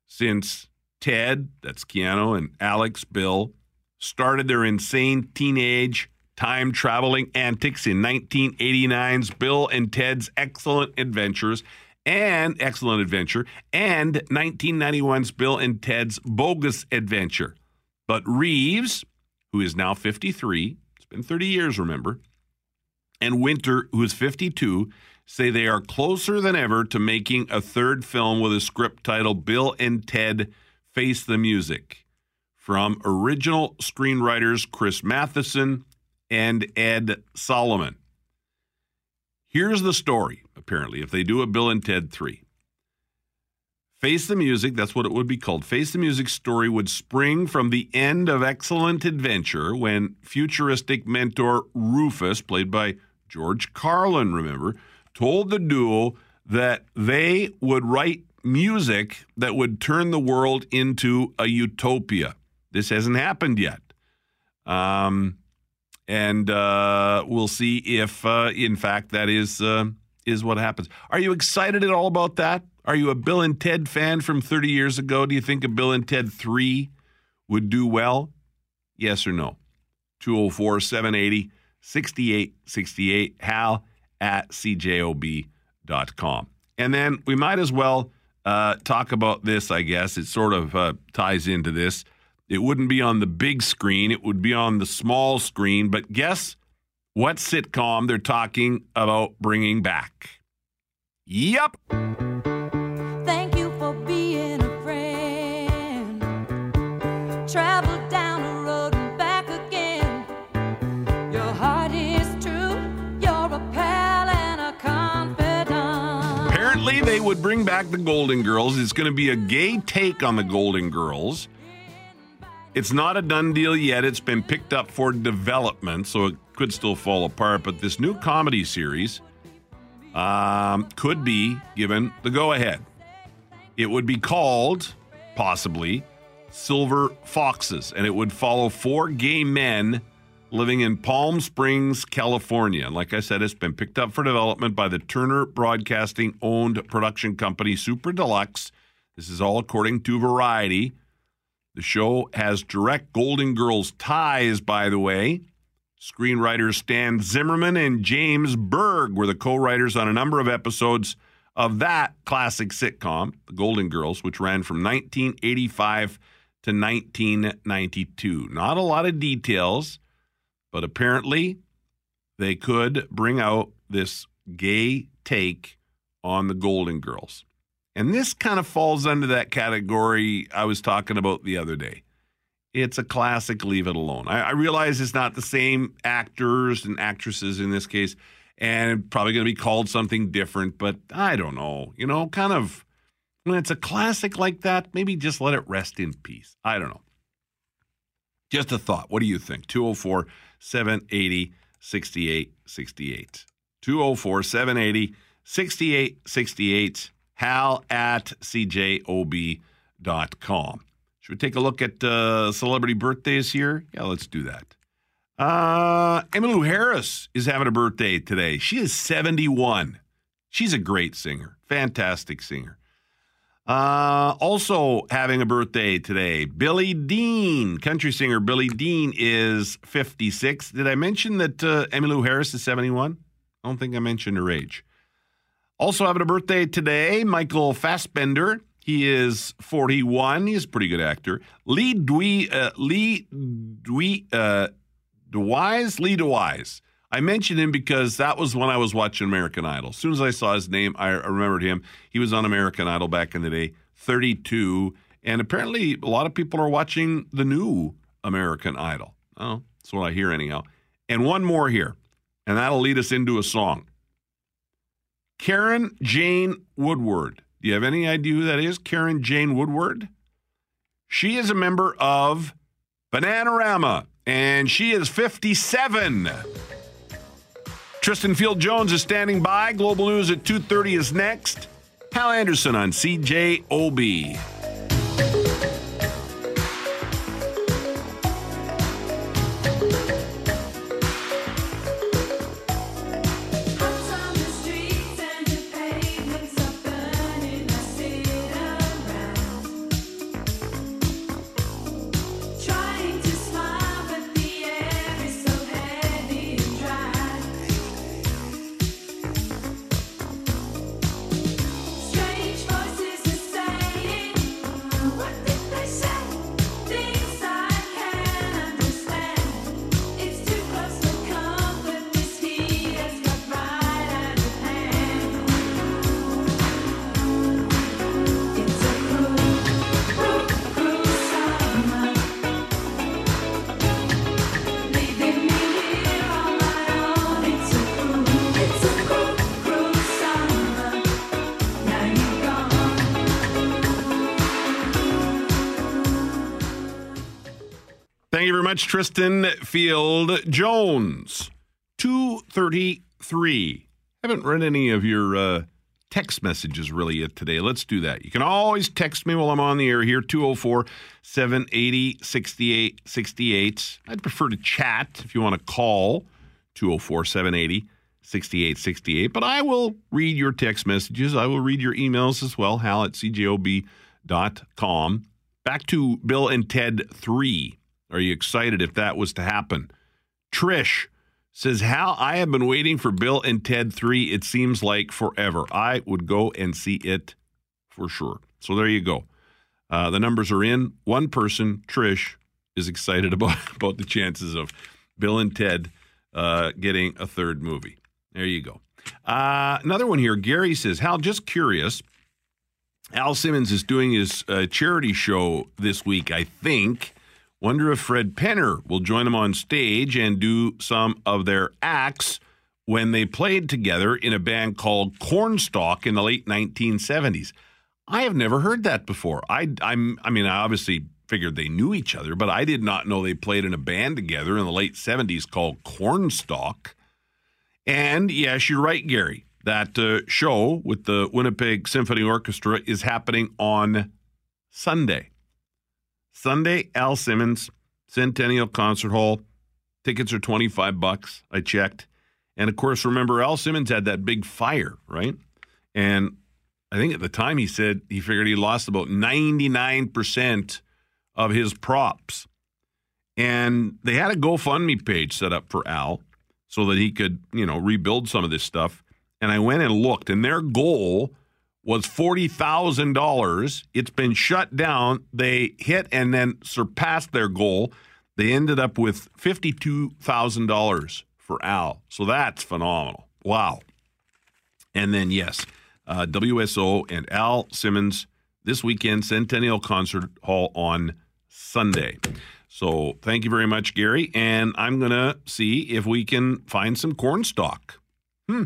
Speaker 2: since Ted, that's Keanu, and Alex, Bill, started their insane teenage time traveling antics in 1989's Bill and Ted's Excellent Adventures and Excellent Adventure and 1991's Bill and Ted's Bogus Adventure. But Reeves, who is now 53, it's been 30 years, remember, and Winter, who is 52, say they are closer than ever to making a third film with a script titled Bill and Ted Face the Music from original screenwriters Chris Matheson and Ed Solomon. Here's the story, apparently, if they do a Bill and Ted 3. Face the Music, that's what it would be called. Face the Music story would spring from the end of Excellent Adventure when futuristic mentor Rufus, played by George Carlin, remember, told the duo that they would write music that would turn the world into a utopia. This hasn't happened yet. Um, and uh, we'll see if, uh, in fact, that is uh, is what happens. Are you excited at all about that? Are you a Bill and Ted fan from 30 years ago? Do you think a Bill and Ted 3 would do well? Yes or no? 204 780 6868 hal at cjob.com. And then we might as well uh, talk about this, I guess. It sort of uh, ties into this. It wouldn't be on the big screen, it would be on the small screen. But guess what sitcom they're talking about bringing back? Yep.
Speaker 15: Thank you for being a friend. Travel down the road and back again. Your heart is true. You're a pal and a confidant.
Speaker 2: Apparently, they would bring back the Golden Girls. It's going to be a gay take on the Golden Girls. It's not a done deal yet. It's been picked up for development, so it could still fall apart. But this new comedy series um, could be given the go ahead. It would be called, possibly, Silver Foxes, and it would follow four gay men living in Palm Springs, California. And like I said, it's been picked up for development by the Turner Broadcasting owned production company Super Deluxe. This is all according to Variety. The show has direct Golden Girls ties, by the way. Screenwriters Stan Zimmerman and James Berg were the co writers on a number of episodes of that classic sitcom, The Golden Girls, which ran from 1985 to 1992. Not a lot of details, but apparently they could bring out this gay take on the Golden Girls. And this kind of falls under that category I was talking about the other day. It's a classic leave it alone. I, I realize it's not the same actors and actresses in this case, and probably going to be called something different, but I don't know. You know, kind of when it's a classic like that, maybe just let it rest in peace. I don't know. Just a thought. What do you think? 204 780 6868. 204 780 6868. Hal at cjob.com. Should we take a look at uh, celebrity birthdays here? Yeah, let's do that. Uh, Emmylou Harris is having a birthday today. She is 71. She's a great singer, fantastic singer. Uh, also having a birthday today, Billy Dean, country singer Billy Dean is 56. Did I mention that uh, Emmylou Harris is 71? I don't think I mentioned her age. Also having a birthday today, Michael Fassbender. He is 41. He's a pretty good actor. Lee Dwee, uh, Lee Dwee, uh, DeWyze, Lee DeWyze. I mentioned him because that was when I was watching American Idol. As soon as I saw his name, I remembered him. He was on American Idol back in the day, 32. And apparently, a lot of people are watching the new American Idol. Oh, that's what I hear, anyhow. And one more here, and that'll lead us into a song. Karen Jane Woodward. Do you have any idea who that is? Karen Jane Woodward? She is a member of Bananarama, and she is 57. Tristan Field Jones is standing by. Global News at 2:30 is next. Hal Anderson on CJOB. You very much, Tristan Field Jones. 233. Haven't read any of your uh, text messages really yet today. Let's do that. You can always text me while I'm on the air here, 204 780 6868. I'd prefer to chat if you want to call, 204 780 6868. But I will read your text messages. I will read your emails as well, hal at cjob.com. Back to Bill and Ted 3. Are you excited if that was to happen? Trish says, Hal, I have been waiting for Bill and Ted 3. It seems like forever. I would go and see it for sure. So there you go. Uh, the numbers are in. One person, Trish, is excited about, about the chances of Bill and Ted uh, getting a third movie. There you go. Uh, another one here. Gary says, Hal, just curious. Al Simmons is doing his uh, charity show this week, I think. Wonder if Fred Penner will join them on stage and do some of their acts when they played together in a band called Kornstalk in the late 1970s. I have never heard that before. I, I'm, I mean, I obviously figured they knew each other, but I did not know they played in a band together in the late 70s called Kornstalk. And yes, you're right, Gary. That uh, show with the Winnipeg Symphony Orchestra is happening on Sunday. Sunday, Al Simmons, Centennial Concert Hall. Tickets are 25 bucks. I checked. And of course, remember, Al Simmons had that big fire, right? And I think at the time he said he figured he lost about 99% of his props. And they had a GoFundMe page set up for Al so that he could, you know, rebuild some of this stuff. And I went and looked, and their goal was $40,000. It's been shut down. They hit and then surpassed their goal. They ended up with $52,000 for Al. So that's phenomenal. Wow. And then, yes, uh, WSO and Al Simmons this weekend, Centennial Concert Hall on Sunday. So thank you very much, Gary. And I'm going to see if we can find some Kornstalk. Hmm.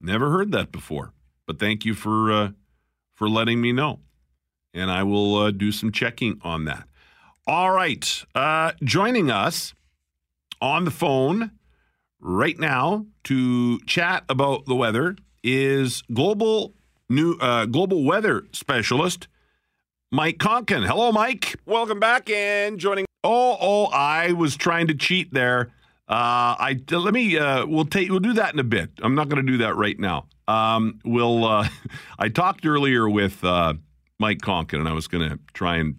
Speaker 2: Never heard that before. But thank you for uh, for letting me know, and I will uh, do some checking on that. All right, uh, joining us on the phone right now to chat about the weather is global new uh, global weather specialist Mike Koncan. Hello, Mike. Welcome back and joining. Oh, oh, I was trying to cheat there. Uh, I let me. Uh, we'll take. We'll do that in a bit. I'm not going to do that right now. Um, we'll. Uh, I talked earlier with uh, Mike Koncan, and I was going to try and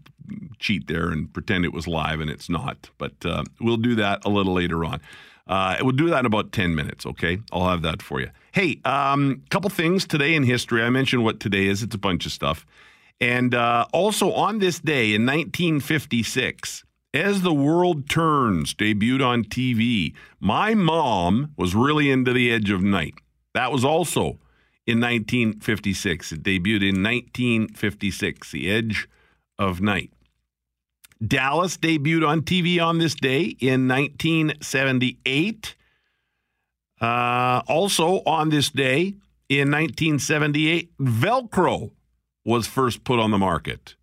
Speaker 2: cheat there and pretend it was live, and it's not. But uh, we'll do that a little later on. Uh, we'll do that in about ten minutes. Okay, I'll have that for you. Hey, a um, couple things today in history. I mentioned what today is. It's a bunch of stuff, and uh, also on this day in 1956. As the World Turns debuted on TV, my mom was really into The Edge of Night. That was also in 1956. It debuted in 1956, The Edge of Night. Dallas debuted on TV on this day in 1978. Uh, also on this day in 1978, Velcro was first put on the market.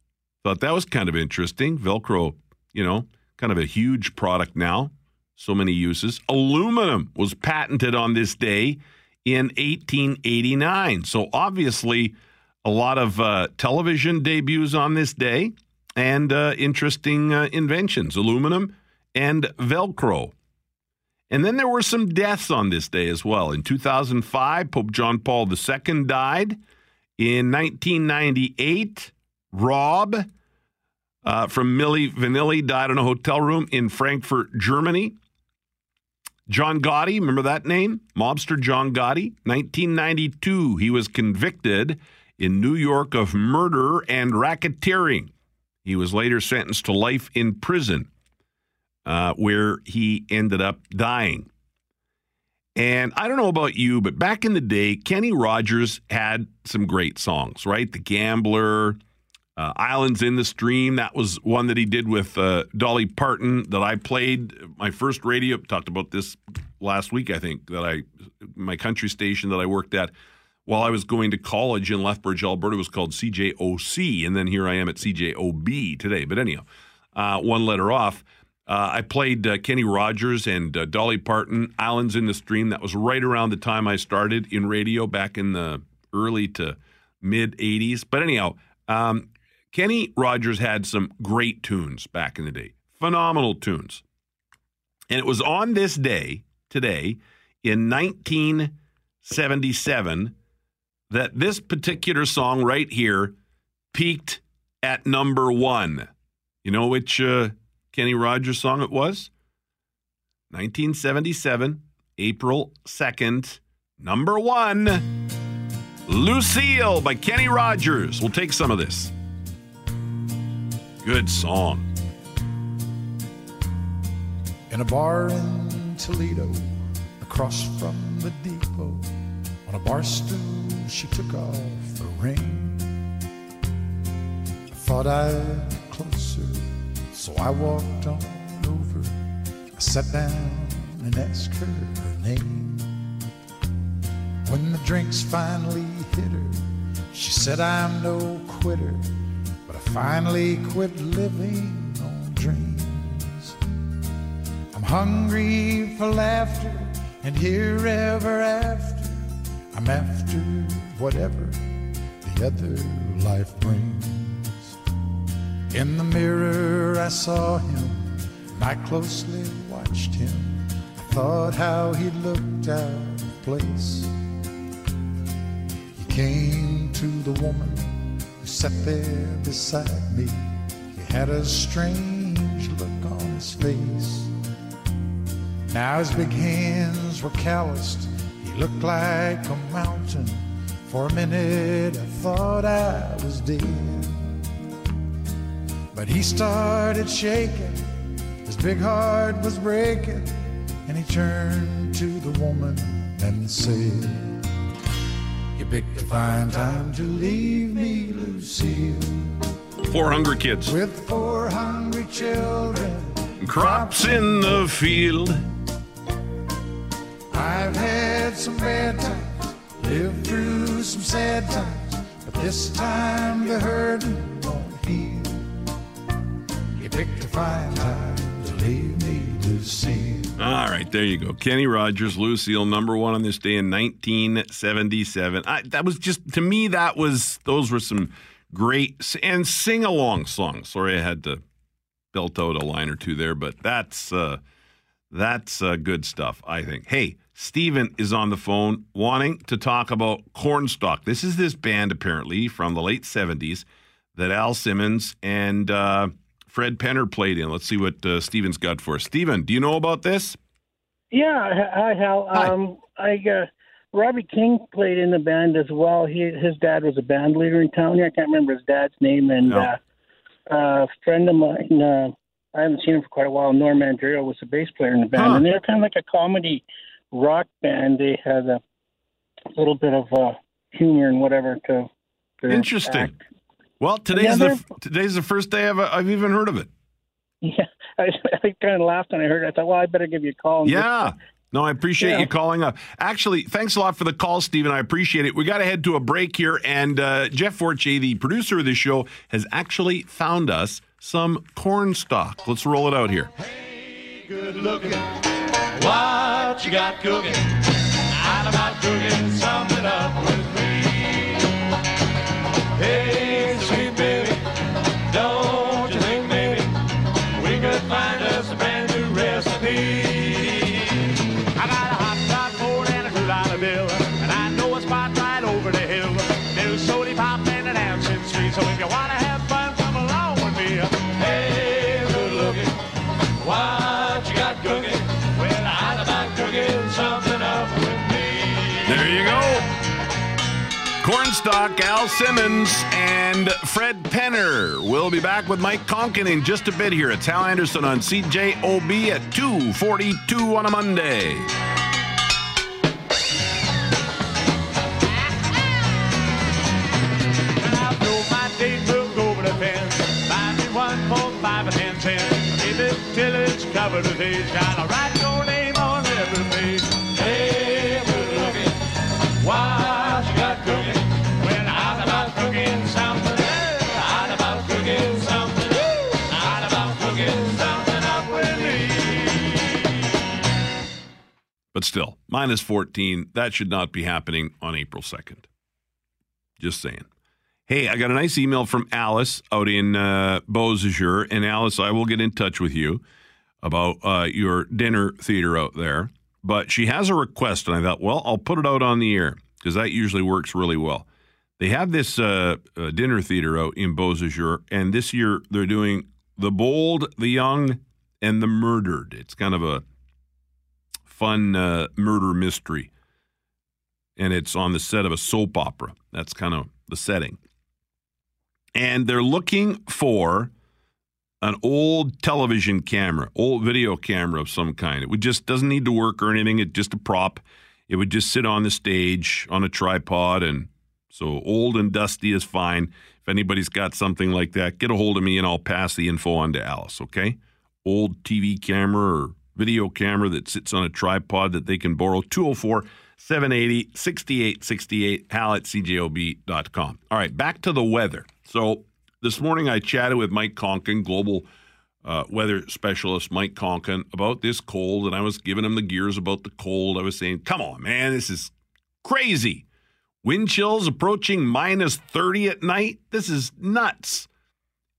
Speaker 2: Thought that was kind of interesting. Velcro, you know, kind of a huge product now. So many uses. Aluminum was patented on this day in 1889. So obviously, a lot of uh, television debuts on this day and uh, interesting uh, inventions aluminum and Velcro. And then there were some deaths on this day as well. In 2005, Pope John Paul II died. In 1998, Rob uh, from Milli Vanilli died in a hotel room in Frankfurt, Germany. John Gotti, remember that name? Mobster John Gotti. 1992, he was convicted in New York of murder and racketeering. He was later sentenced to life in prison, uh, where he ended up dying. And I don't know about you, but back in the day, Kenny Rogers had some great songs, right? The Gambler, uh, Islands in the Stream. That was one that he did with uh, Dolly Parton that I played. My first radio, talked about this last week, I think, that I, my country station that I worked at while I was going to college in Lethbridge, Alberta, was called CJOC. And then here I am at CJOB today. But anyhow, uh, one letter off. Uh, I played uh, Kenny Rogers and uh, Dolly Parton, Islands in the Stream. That was right around the time I started in radio back in the early to mid 80s. But anyhow, um, Kenny Rogers had some great tunes back in the day, phenomenal tunes. And it was on this day, today, in 1977, that this particular song right here peaked at number one. You know which uh, Kenny Rogers song it was? 1977, April 2nd, number one. Lucille by Kenny Rogers. We'll take some of this. Good song.
Speaker 16: in a bar in Toledo, across from the depot. On a bar stool, she took off the ring. I thought I'd get closer, so I walked on over. I sat down and asked her her name. When the drinks finally hit her, she said, I'm no quitter, finally quit living on dreams. I'm hungry for laughter and here ever after. I'm after whatever the other life brings. In the mirror, I saw him, and I closely watched him. I thought how he looked out of place. He came to the woman sat there beside me. He had a strange look on his face. Now his big hands were calloused. He looked like a mountain. For a minute I thought I was dead. But he started shaking. His big heart was breaking. And he turned to the woman and said, picked a fine time to leave me, Lucille.
Speaker 2: Four hungry kids.
Speaker 16: With four hungry children.
Speaker 2: Crops in the field.
Speaker 16: I've had some bad times, lived through some sad times, but this time the hurting won't heal. You picked a fine time to leave me, Lucille.
Speaker 2: All right, there you go. Kenny Rogers, Lucille, number one on this day in 1977. I, that was just, to me, that was, those were some great and sing along songs. Sorry, I had to belt out a line or two there, but that's, uh, that's uh, good stuff, I think. Hey, Steven is on the phone wanting to talk about Kornstalk. This is this band, apparently, from the late 70s that Al Simmons and uh, Fred Penner played in. Let's see what uh, Steven's got for us. Steven, do you know about this?
Speaker 17: Yeah, hi Hal. Um, I uh, Robbie King played in the band as well. He his dad was a band leader in town here. I can't remember his dad's name. And
Speaker 2: No.
Speaker 17: uh, uh, a friend of mine, uh, I haven't seen him for quite a while. Norm Andrea was the bass player in the band,
Speaker 2: Huh.
Speaker 17: and they're kind of like a comedy rock band. They had a little bit of uh, humor and whatever to. to
Speaker 2: Interesting.
Speaker 17: act.
Speaker 2: Well, today's
Speaker 17: Yeah,
Speaker 2: the today's the first day I've, I've even heard of it.
Speaker 17: Yeah, I, I kind of laughed when I heard it. I thought, well, I better give you a call. and just-
Speaker 2: Yeah. No, I appreciate
Speaker 17: Yeah.
Speaker 2: you calling up. Actually, thanks a lot for the call, Stephen. I appreciate it. We got to head to a break here, and uh, Jeff Forche, the producer of this show, has actually found us some Kornstalk. Let's roll it out here.
Speaker 18: good looking. What you got cooking? How about cooking
Speaker 2: Kornstalk, Al Simmons, and Fred Penner. We'll be back with Mike Koncan in just a bit here. It's Hal Anderson on CJOB at 242 on a Monday.
Speaker 18: Till it's covered with age. Your
Speaker 2: But still, minus 14, that should not be happening on April 2nd. Just saying. Hey, I got a nice email from Alice out in uh. And Alice, I will get in touch with you about uh, your dinner theater out there. But she has a request, and I thought, well, I'll put it out on the air because that usually works really well. They have this uh, uh, dinner theater out in Beausejour, and this year they're doing The Bold, The Young, and The Murdered. It's kind of a fun uh, murder mystery, and it's on the set of a soap opera. That's kind of the setting. And they're looking for an old television camera, old video camera of some kind. It would just doesn't need to work or anything. It's just a prop. It would just sit on the stage on a tripod, and so old and dusty is fine. If anybody's got something like that, get a hold of me and I'll pass the info on to Alice. Okay, old TV camera or video camera that sits on a tripod that they can borrow. 204 780 6868 hal at cjob.com. All right, back to the weather. So this morning I chatted with Mike Koncan, global uh, weather specialist Mike Koncan, about this cold, and I was giving him the gears about the cold. I was saying, come on, man, this is crazy. Wind chills approaching minus 30 at night. This is nuts.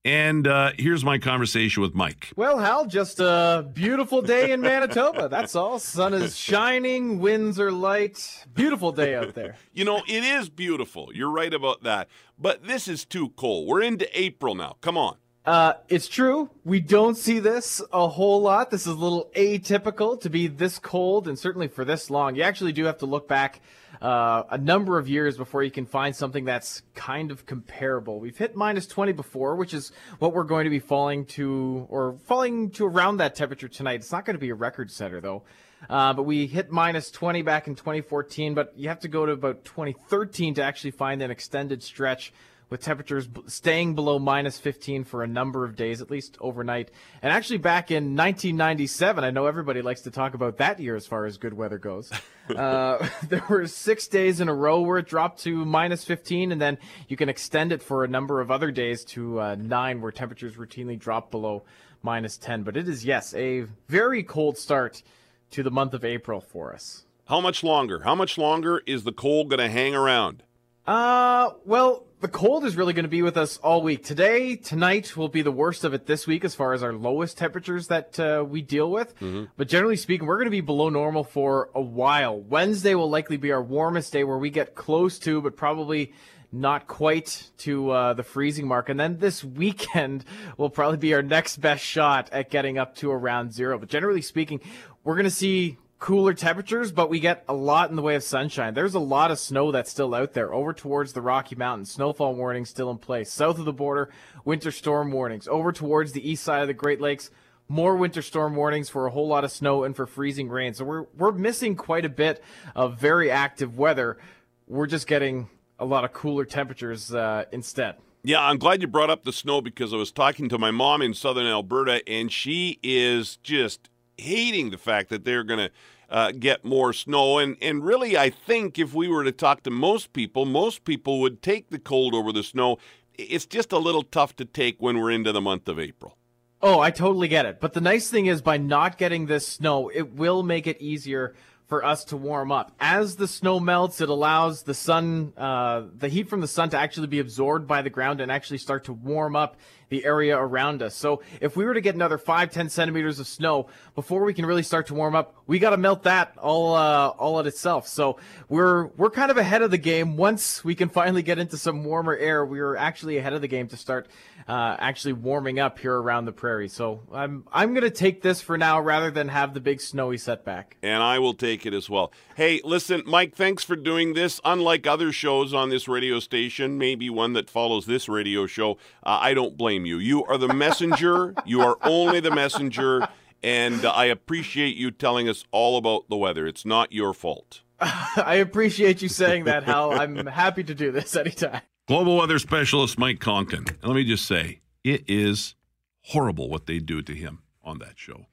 Speaker 2: And uh, here's my conversation with Mike.
Speaker 19: Well, Hal, just a beautiful day in Manitoba. That's all. Sun is shining, winds are light. Beautiful day out there.
Speaker 2: You know, it is beautiful. You're right about that. But this is too cold. We're into April now. Come on.
Speaker 19: Uh, it's true. We don't see this a whole lot. This is a little atypical to be this cold and certainly for this long. You actually do have to look back uh, a number of years before you can find something that's kind of comparable. We've hit minus 20 before, which is what we're going to be falling to, or falling to around that temperature tonight. It's not going to be a record setter, though. Uh, but we hit minus 20 back in 2014, but you have to go to about 2013 to actually find an extended stretch with temperatures staying below minus 15 for a number of days, at least overnight. And actually, back in 1997, I know everybody likes to talk about that year as far as good weather goes. uh, there were six days in a row where it dropped to minus 15, and then you can extend it for a number of other days to uh, nine, where temperatures routinely drop below minus 10. But it is, yes, a very cold start to the month of April for us.
Speaker 2: How much longer? How much longer is the cold going to hang around?
Speaker 19: Uh, well, the cold is really going to be with us all week. Today, tonight will be the worst of it this week as far as our lowest temperatures that uh, we deal with. But generally speaking, we're going to be below normal for a while. Wednesday will likely be our warmest day where we get close to, but probably not quite to uh, the freezing mark. And then this weekend will probably be our next best shot at getting up to around zero. But generally speaking, we're going to see cooler temperatures, but we get a lot in the way of sunshine. There's a lot of snow that's still out there over towards the Rocky Mountains. Snowfall warnings still in place. South of the border, winter storm warnings. Over towards the east side of the Great Lakes, more winter storm warnings for a whole lot of snow and for freezing rain. So we're we're missing quite a bit of very active weather. We're just getting a lot of cooler temperatures uh, instead.
Speaker 2: Yeah, I'm glad you brought up the snow because I was talking to my mom in southern Alberta, and she is just hating the fact that they're going to uh, get more snow. And, and really, I think if we were to talk to most people, most people would take the cold over the snow. It's just a little tough to take when we're into the month of April.
Speaker 19: Oh, I totally get it. But the nice thing is, by not getting this snow, it will make it easier for us to warm up. As the snow melts, it allows the sun, uh, the heat from the sun to actually be absorbed by the ground and actually start to warm up the area around us. So if we were to get another five, ten centimeters of snow before we can really start to warm up, we got to melt that all, uh, all at itself. So we're we're kind of ahead of the game. Once we can finally get into some warmer air, we're actually ahead of the game to start uh, actually warming up here around the prairie. So I'm I'm gonna take this for now rather than have the big snowy setback.
Speaker 2: And I will take it as well. Hey, listen, Mike, thanks for doing this. Unlike other shows on this radio station, maybe one that follows this radio show, uh, I don't blame you. You are the messenger. you are only the messenger. And uh, I appreciate you telling us all about the weather. It's not your fault.
Speaker 19: I appreciate you saying that, Hal. I'm happy to do this anytime.
Speaker 2: Global weather specialist Mike Koncan. And let me just say, it is horrible what they do to him on that show.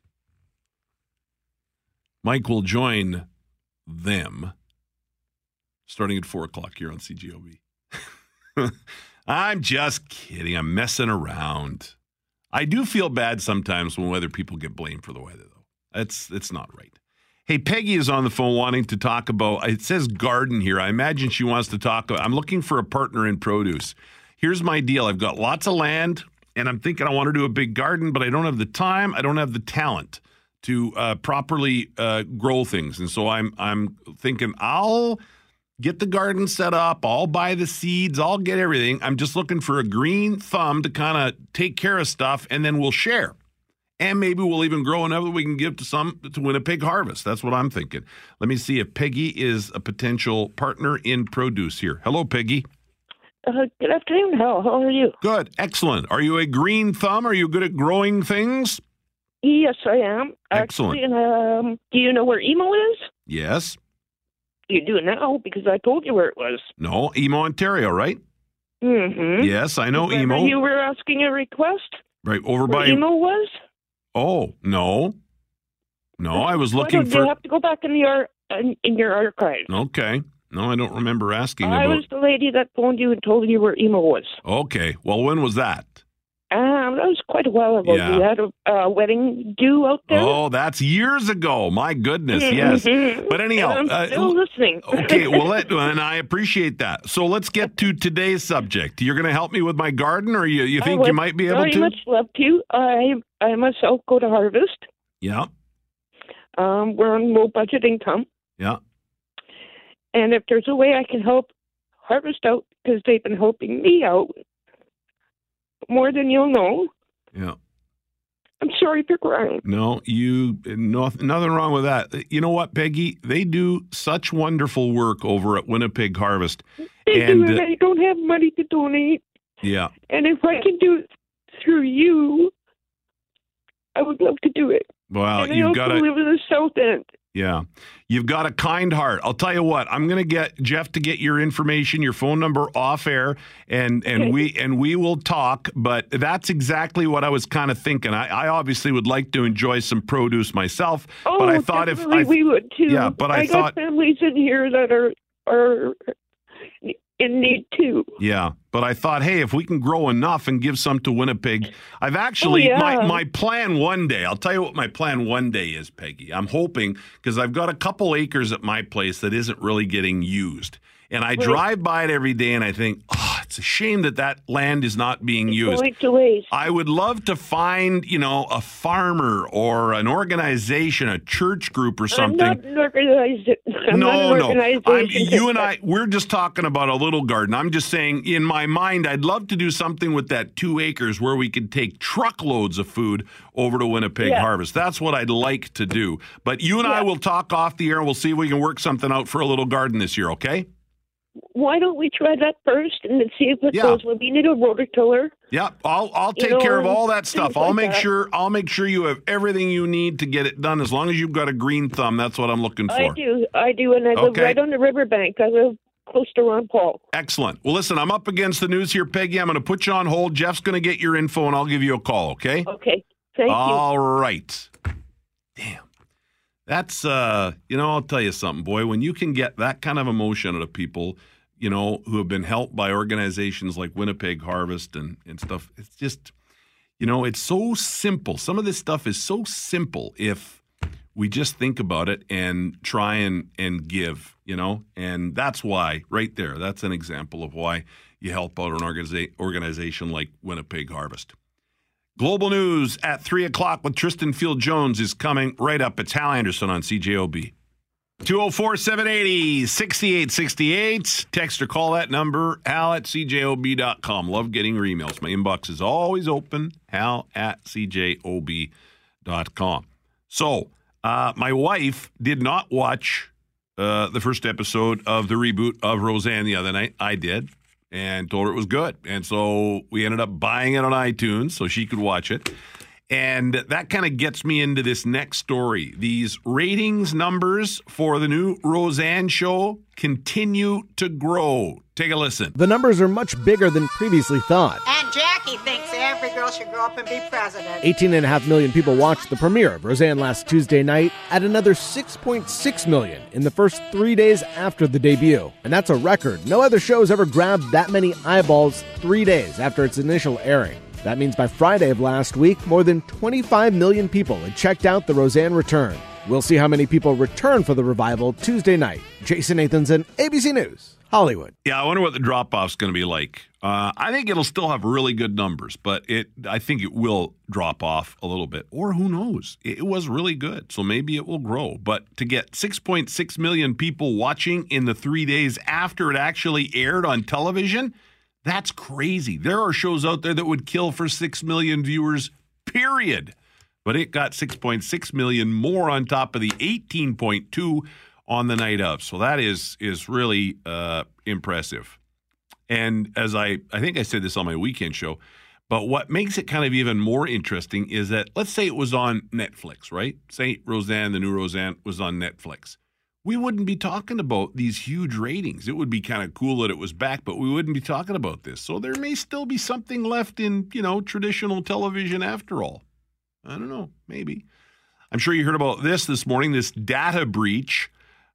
Speaker 2: Mike will join them starting at 4 o'clock here on CJOB. I'm just kidding. I'm messing around. I do feel bad sometimes when weather people get blamed for the weather, though. That's, that's not right. Hey, Peggy is on the phone wanting to talk about. It says garden here. I imagine she wants to talk. I'm looking for a partner in produce. Here's my deal. I've got lots of land, and I'm thinking I want to do a big garden, but I don't have the time. I don't have the talent to uh, properly uh, grow things, and so I'm I'm thinking I'll get the garden set up. I'll buy the seeds. I'll get everything. I'm just looking for a green thumb to kind of take care of stuff, and then we'll share. And maybe we'll even grow enough that we can give to some to Winnipeg Harvest. That's what I'm thinking. Let me see if Peggy is a potential partner in produce here. Hello, Peggy.
Speaker 11: Uh, good afternoon, Hal. How are you?
Speaker 2: Good, excellent. Are you a green thumb? Are you good at growing things?
Speaker 11: Yes, I am.
Speaker 2: Excellent.
Speaker 11: Actually, and, um, do you know where emo is?
Speaker 2: Yes.
Speaker 11: You do now because I told you where it was.
Speaker 2: No, Emo, Ontario, right?
Speaker 11: Mm-hmm.
Speaker 2: Yes, I know
Speaker 11: Remember
Speaker 2: Emo.
Speaker 11: You were asking a request.
Speaker 2: Right over
Speaker 11: Where
Speaker 2: by.
Speaker 11: emo was.
Speaker 2: Oh no, no, I was looking for.
Speaker 11: You have to go back in the ar- in, in your archive.
Speaker 2: Okay. No, I don't remember asking
Speaker 11: I
Speaker 2: about.
Speaker 11: was the lady that phoned you and told you where emo was.
Speaker 2: Okay. Well, when was that?
Speaker 11: Um, that was quite a while ago.
Speaker 2: Yeah.
Speaker 11: You had a uh, wedding due out there.
Speaker 2: Oh, that's years ago. My goodness. Yes.
Speaker 11: Mhm.
Speaker 2: But anyhow,
Speaker 11: And I'm
Speaker 2: uh,
Speaker 11: still listening.
Speaker 2: okay. Well, let, and I appreciate that. So let's get to today's subject. You're going to help me with my garden, or you, you think you might be able
Speaker 11: very
Speaker 2: to?
Speaker 11: much love to. I I myself go to harvest.
Speaker 2: Yeah.
Speaker 11: Um, we're on low budget income,
Speaker 2: Yeah.
Speaker 11: and if there's a way I can help harvest out because they've been helping me out more than you'll know.
Speaker 2: Yeah.
Speaker 11: I'm sorry for crying.
Speaker 2: No, you no, nothing wrong with that. You know what, Peggy? They do such wonderful work over at Winnipeg Harvest.
Speaker 11: They
Speaker 2: and
Speaker 11: do, and
Speaker 2: uh,
Speaker 11: I don't have money to donate.
Speaker 2: yeah.
Speaker 11: And if I can do it through you, I would love to do it.
Speaker 2: Well,
Speaker 11: and I
Speaker 2: you've
Speaker 11: also
Speaker 2: got to
Speaker 11: live in the South End.
Speaker 2: Yeah. You've got a kind heart. I'll tell you what, I'm going to get Jeff to get your information, your phone number off air and and
Speaker 11: Okay.
Speaker 2: we and we will talk, but that's exactly what I was kind of thinking. I, I obviously would like to enjoy some produce myself,
Speaker 11: Oh,
Speaker 2: but I oh, thought if I
Speaker 11: we would too.
Speaker 2: Yeah, but I
Speaker 11: got
Speaker 2: thought-
Speaker 11: families in here that are are in need too.
Speaker 2: Yeah, but I thought, hey, if we can grow enough and give some to Winnipeg, I've actually
Speaker 11: Oh, yeah.
Speaker 2: my my plan one day. I'll tell you what my plan one day is, Peggy. I'm hoping because I've got a couple acres at my place that isn't really getting used, and I
Speaker 11: Right.
Speaker 2: drive by it every day, and I think, oh, it's a shame that that land is not being used.
Speaker 11: Going to waste.
Speaker 2: I would love to find, you know, a farmer or an organization, a church group or something.
Speaker 11: I'm not an organized. I'm
Speaker 2: no,
Speaker 11: an
Speaker 2: no. I'm, you and I, we're just talking about a little garden. I'm just saying, in my mind, I'd love to do something with that two acres where we could take truckloads of food over to Winnipeg
Speaker 11: Yeah.
Speaker 2: Harvest. That's what I'd like to do. But you and I will talk off the air and we'll see if we can work something out for a little garden this year, okay?
Speaker 11: Why don't we try that first and then see if it
Speaker 2: Yeah.
Speaker 11: goes? Well, we need a rototiller.
Speaker 2: Yeah, I'll I'll
Speaker 11: You
Speaker 2: take care of all that stuff. I'll
Speaker 11: like
Speaker 2: make
Speaker 11: that.
Speaker 2: sure I'll make sure you have everything you need to get it done as long as you've got a green thumb. That's what I'm looking for.
Speaker 11: I do. I do, and I live right on the riverbank. I live close to Ron Paul.
Speaker 2: Excellent. Well, listen, I'm up against the news here, Peggy. I'm going to put you on hold. Jeff's going to get your info, and I'll give you a call. Okay.
Speaker 11: Okay. Thank you.
Speaker 2: All right. Damn. That's uh, you know, I'll tell you something, boy. When you can get that kind of emotion out of people, you know, who have been helped by organizations like Winnipeg Harvest and and stuff, it's just, you know, it's so simple. Some of this stuff is so simple if we just think about it and try and and give, you know, and that's why right there. That's an example of why you help out an organiza- organization like Winnipeg Harvest. Global news at 3 o'clock with Tristan Field Jones is coming right up. It's Hal Anderson on CJOB. 204 780 6868. Text or call that number, hal at cjob.com. Love getting your emails. My inbox is always open, hal at cjob.com. So, uh, my wife did not watch uh, the first episode of the reboot of Roseanne the other night. I did and told her it was good. And so we ended up buying it on iTunes so she could watch it. And that kind of gets me into this next story. These ratings numbers for the new Roseanne show continue to grow. Take a listen.
Speaker 20: The numbers are much bigger than previously thought.
Speaker 21: And Jackie thinks every girl should grow up and be president.
Speaker 20: 18.5 million people watched the premiere of Roseanne last Tuesday night, at another 6.6 million in the first three days after the debut. And that's a record. No other show has ever grabbed that many eyeballs three days after its initial airing. That means by Friday of last week, more than 25 million people had checked out The Roseanne Return. We'll see how many people return for the revival Tuesday night. Jason Nathanson, ABC News, Hollywood.
Speaker 2: Yeah, I wonder what the drop off's going to be like. Uh, I think it'll still have really good numbers, but it I think it will drop off a little bit, or who knows? It was really good, so maybe it will grow. But to get 6.6 million people watching in the three days after it actually aired on television, that's crazy. There are shows out there that would kill for 6 million viewers, period. But it got 6.6 million more on top of the 18.2 on the night of. So that is is really uh, impressive. And as I I think I said this on my weekend show, but what makes it kind of even more interesting is that let's say it was on Netflix, right? Say Roseanne, the new Roseanne was on Netflix. We wouldn't be talking about these huge ratings. It would be kind of cool that it was back, but we wouldn't be talking about this. So there may still be something left in, you know, traditional television after all. I don't know, maybe. I'm sure you heard about this this morning, this data breach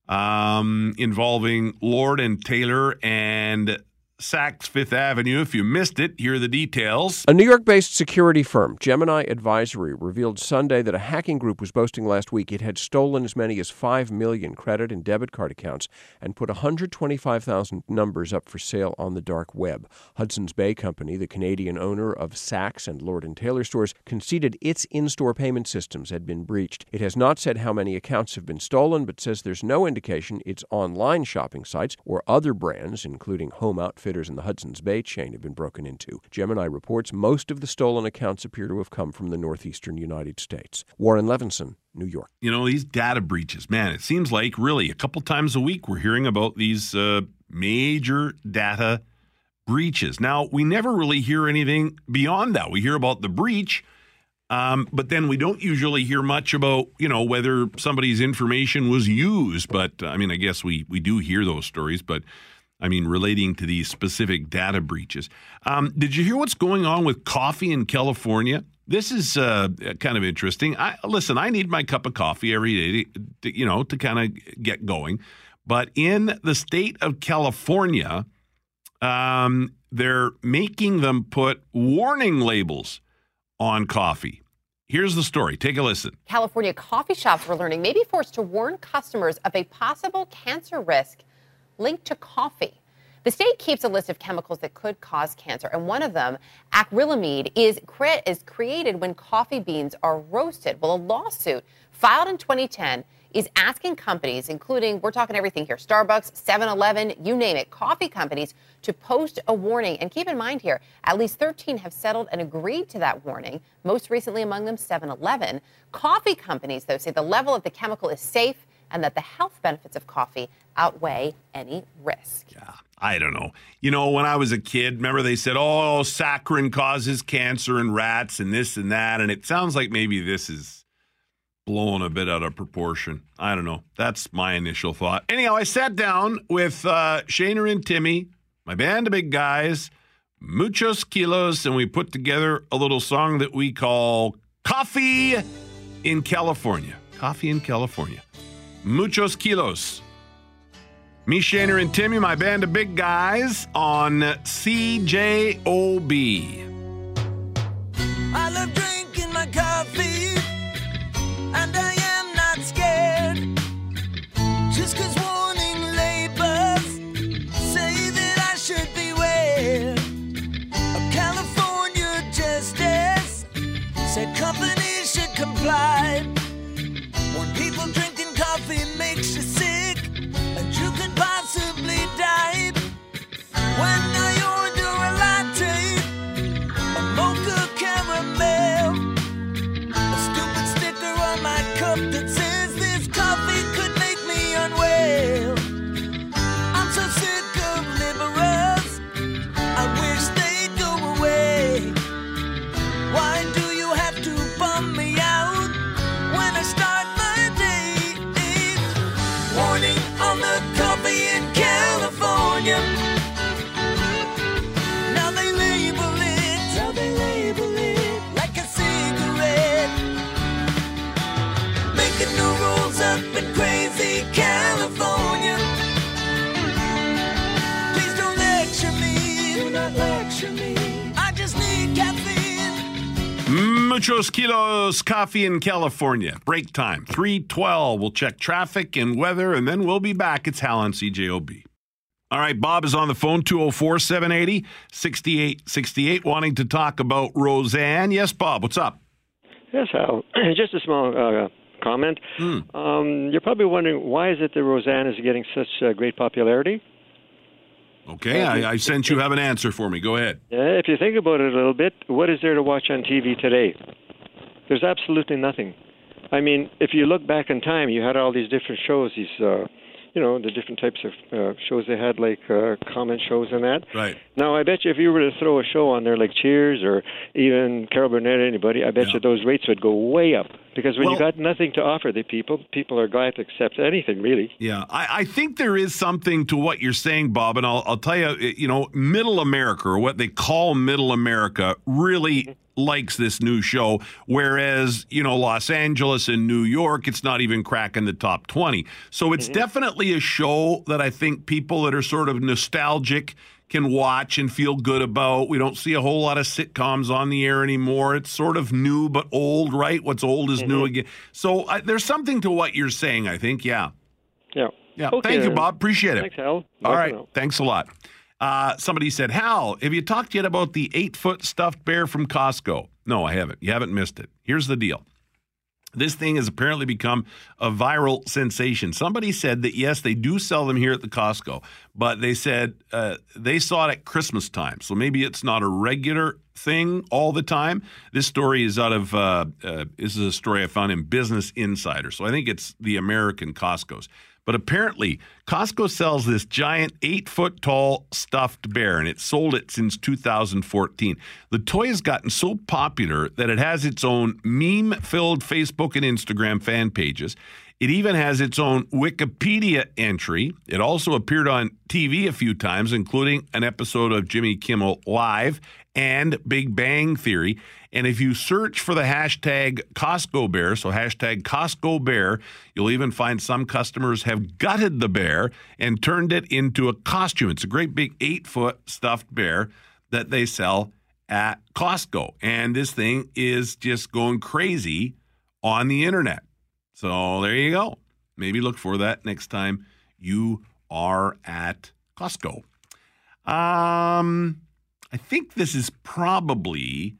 Speaker 2: um, involving Lord and Taylor and Saks Fifth Avenue. If you missed it, here are the details.
Speaker 22: A New York based security firm, Gemini Advisory, revealed Sunday that a hacking group was boasting last week it had stolen as many as 5 million credit and debit card accounts and put 125,000 numbers up for sale on the dark web. Hudson's Bay Company, the Canadian owner of Saks and Lord Taylor stores, conceded its in store payment systems had been breached. It has not said how many accounts have been stolen, but says there's no indication its online shopping sites or other brands, including Home Outfitters and the Hudson's Bay chain, have been broken into. Gemini reports most of the stolen accounts appear to have come from the northeastern United States. Warren Levinson, New York.
Speaker 2: You know, these data breaches, man, it seems like really a couple times a week we're hearing about these uh, major data breaches. Now, we never really hear anything beyond that. We hear about the breach, um, but then we don't usually hear much about, you know, whether somebody's information was used. But I mean, I guess we, we do hear those stories, but I mean, relating to these specific data breaches. Um, did you hear what's going on with coffee in California? This is uh, kind of interesting. I, listen, I need my cup of coffee every day, to, to, you know, to kind of get going. But in the state of California, um, they're making them put warning labels on coffee. Here's the story. Take a listen.
Speaker 23: California coffee shops were learning may be forced to warn customers of a possible cancer risk linked to coffee. The state keeps a list of chemicals that could cause cancer, and one of them, acrylamide, is, cre- is created when coffee beans are roasted. Well, a lawsuit filed in 2010 is asking companies, including, we're talking everything here, Starbucks, 7 Eleven, you name it, coffee companies, to post a warning. And keep in mind here, at least 13 have settled and agreed to that warning, most recently among them 7 Eleven. Coffee companies, though, say the level of the chemical is safe and that the health benefits of coffee outweigh any risk.
Speaker 2: Yeah, I don't know. You know, when I was a kid, remember they said, oh, saccharin causes cancer in rats and this and that. And it sounds like maybe this is blown a bit out of proportion. I don't know. That's my initial thought. Anyhow, I sat down with uh, Shaner and Timmy, my band of big guys, Muchos Kilos, and we put together a little song that we call Coffee in California. Coffee in California. Muchos Kilos. Me, Shaner, and Timmy, my band of big guys on CJOB.
Speaker 18: When
Speaker 2: muchos kilos coffee in California. Break time, 312. We'll check traffic and weather, and then we'll be back. It's Hal on CJOB. All right, Bob is on the phone, 204 780 6868, wanting to talk about Roseanne. Yes, Bob, what's up?
Speaker 24: Yes, Hal. Just a small uh, comment. Um, you're probably wondering why is it that Roseanne is getting such uh, great popularity?
Speaker 2: Okay, I, I sense you have an answer for me. Go ahead.
Speaker 24: Yeah, if you think about it a little bit, what is there to watch on TV today? There's absolutely nothing. I mean, if you look back in time, you had all these different shows, these, uh, you know, the different types of uh, shows they had, like uh, comment shows and that.
Speaker 2: Right.
Speaker 24: Now, I bet you if you were to throw a show on there like Cheers or even Carol Burnett or anybody, I bet you those rates would go way up. Because when you got nothing to offer the people, people are glad to accept anything, really.
Speaker 2: Yeah, I, I think there is something to what you're saying, Bob, and I'll, I'll tell you, eh, you know, middle America, or what they call middle America, really mm-hmm. likes this new show, whereas, you know, Los Angeles and New York, it's not even cracking the top 20. So it's mm-hmm. definitely a show that I think people that are sort of nostalgic can watch and feel good about. We don't see a whole lot of sitcoms on the air anymore. It's sort of new but old, right? What's old is new again. So uh, there's something to what you're saying, I think. Yeah.
Speaker 24: Yeah.
Speaker 2: Yeah.
Speaker 24: Okay,
Speaker 2: Thank you. Bob. Appreciate it.
Speaker 24: Thanks, Hal.
Speaker 2: All right.
Speaker 24: now.
Speaker 2: Thanks a lot. Uh, somebody said, Hal, have you talked yet about the eight foot stuffed bear from Costco? No, I haven't. You haven't missed it. Here's the deal. This thing has apparently become a viral sensation. Somebody said that yes, they do sell them here at the Costco, but they said uh, they saw it at Christmas time. So maybe it's not a regular thing all the time. This story is out of uh, uh, this is a story I found in Business Insider. So I think it's the American Costco's. But apparently, Costco sells this giant eight foot tall stuffed bear, and it's sold it since 2014. The toy has gotten so popular that it has its own meme filled Facebook and Instagram fan pages. It even has its own Wikipedia entry. It also appeared on TV a few times, including an episode of Jimmy Kimmel Live and Big Bang Theory. And if you search for the hashtag Costco Bear, so hashtag Costco Bear, you'll even find some customers have gutted the bear and turned it into a costume. It's a great big eight foot stuffed bear that they sell at Costco. And this thing is just going crazy on the internet. So there you go. Maybe look for that next time you are at Costco. Um, I think this is probably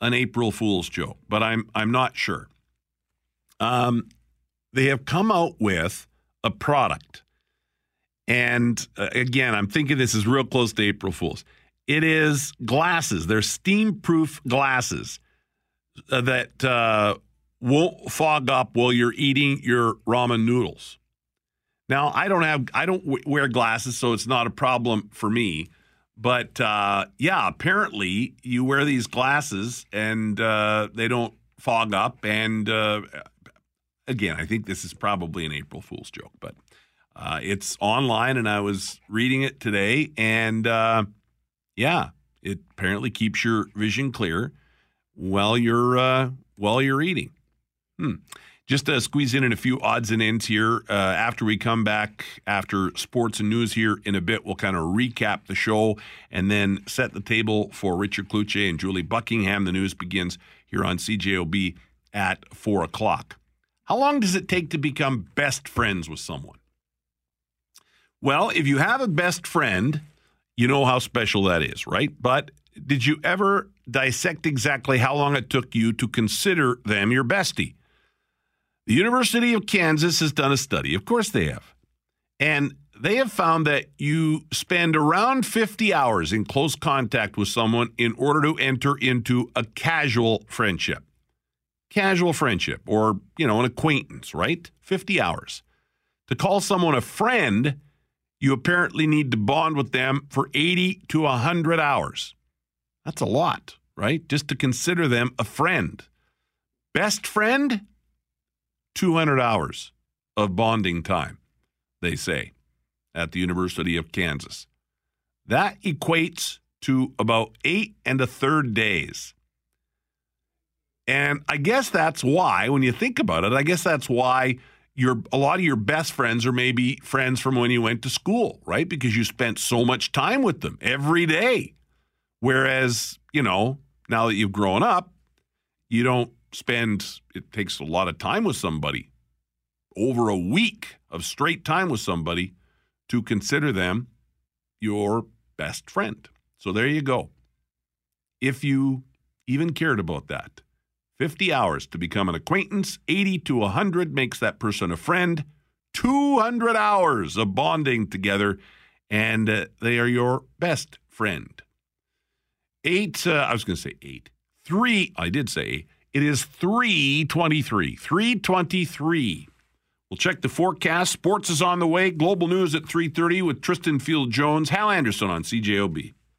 Speaker 2: an April Fool's joke, but I'm I'm not sure. Um, they have come out with a product, and uh, again, I'm thinking this is real close to April Fool's. It is glasses. They're steam-proof glasses uh, that uh, won't fog up while you're eating your ramen noodles. Now, I don't have I don't wear glasses, so it's not a problem for me. But uh, yeah, apparently you wear these glasses and uh, they don't fog up. And uh, again, I think this is probably an April Fool's joke, but uh, it's online, and I was reading it today, and uh, yeah, it apparently keeps your vision clear while you're uh, while you're eating. Hmm. Just to squeeze in, in a few odds and ends here. Uh, after we come back after sports and news here in a bit, we'll kind of recap the show and then set the table for Richard Kluche and Julie Buckingham. The news begins here on CJOB at 4 o'clock. How long does it take to become best friends with someone? Well, if you have a best friend, you know how special that is, right? But did you ever dissect exactly how long it took you to consider them your bestie? The University of Kansas has done a study. Of course they have. And they have found that you spend around 50 hours in close contact with someone in order to enter into a casual friendship. Casual friendship or, you know, an acquaintance, right? 50 hours. To call someone a friend, you apparently need to bond with them for 80 to 100 hours. That's a lot, right? Just to consider them a friend. Best friend, 200 hours of bonding time, they say, at the University of Kansas. That equates to about eight and a third days. And I guess that's why, when you think about it, I guess that's why your a lot of your best friends are maybe friends from when you went to school, right? Because you spent so much time with them every day. Whereas, you know, now that you've grown up, You don't spend, it takes a lot of time with somebody, over a week of straight time with somebody to consider them your best friend. So there you go. If you even cared about that, 50 hours to become an acquaintance, 80 to 100 makes that person a friend, 200 hours of bonding together, and uh, they are your best friend. Eight, uh, I was going to say eight. Three, I did say. It is 323. 323. We'll check the forecast. Sports is on the way. Global news at 3:30 with Tristan Field Jones, Hal Anderson on CJOB.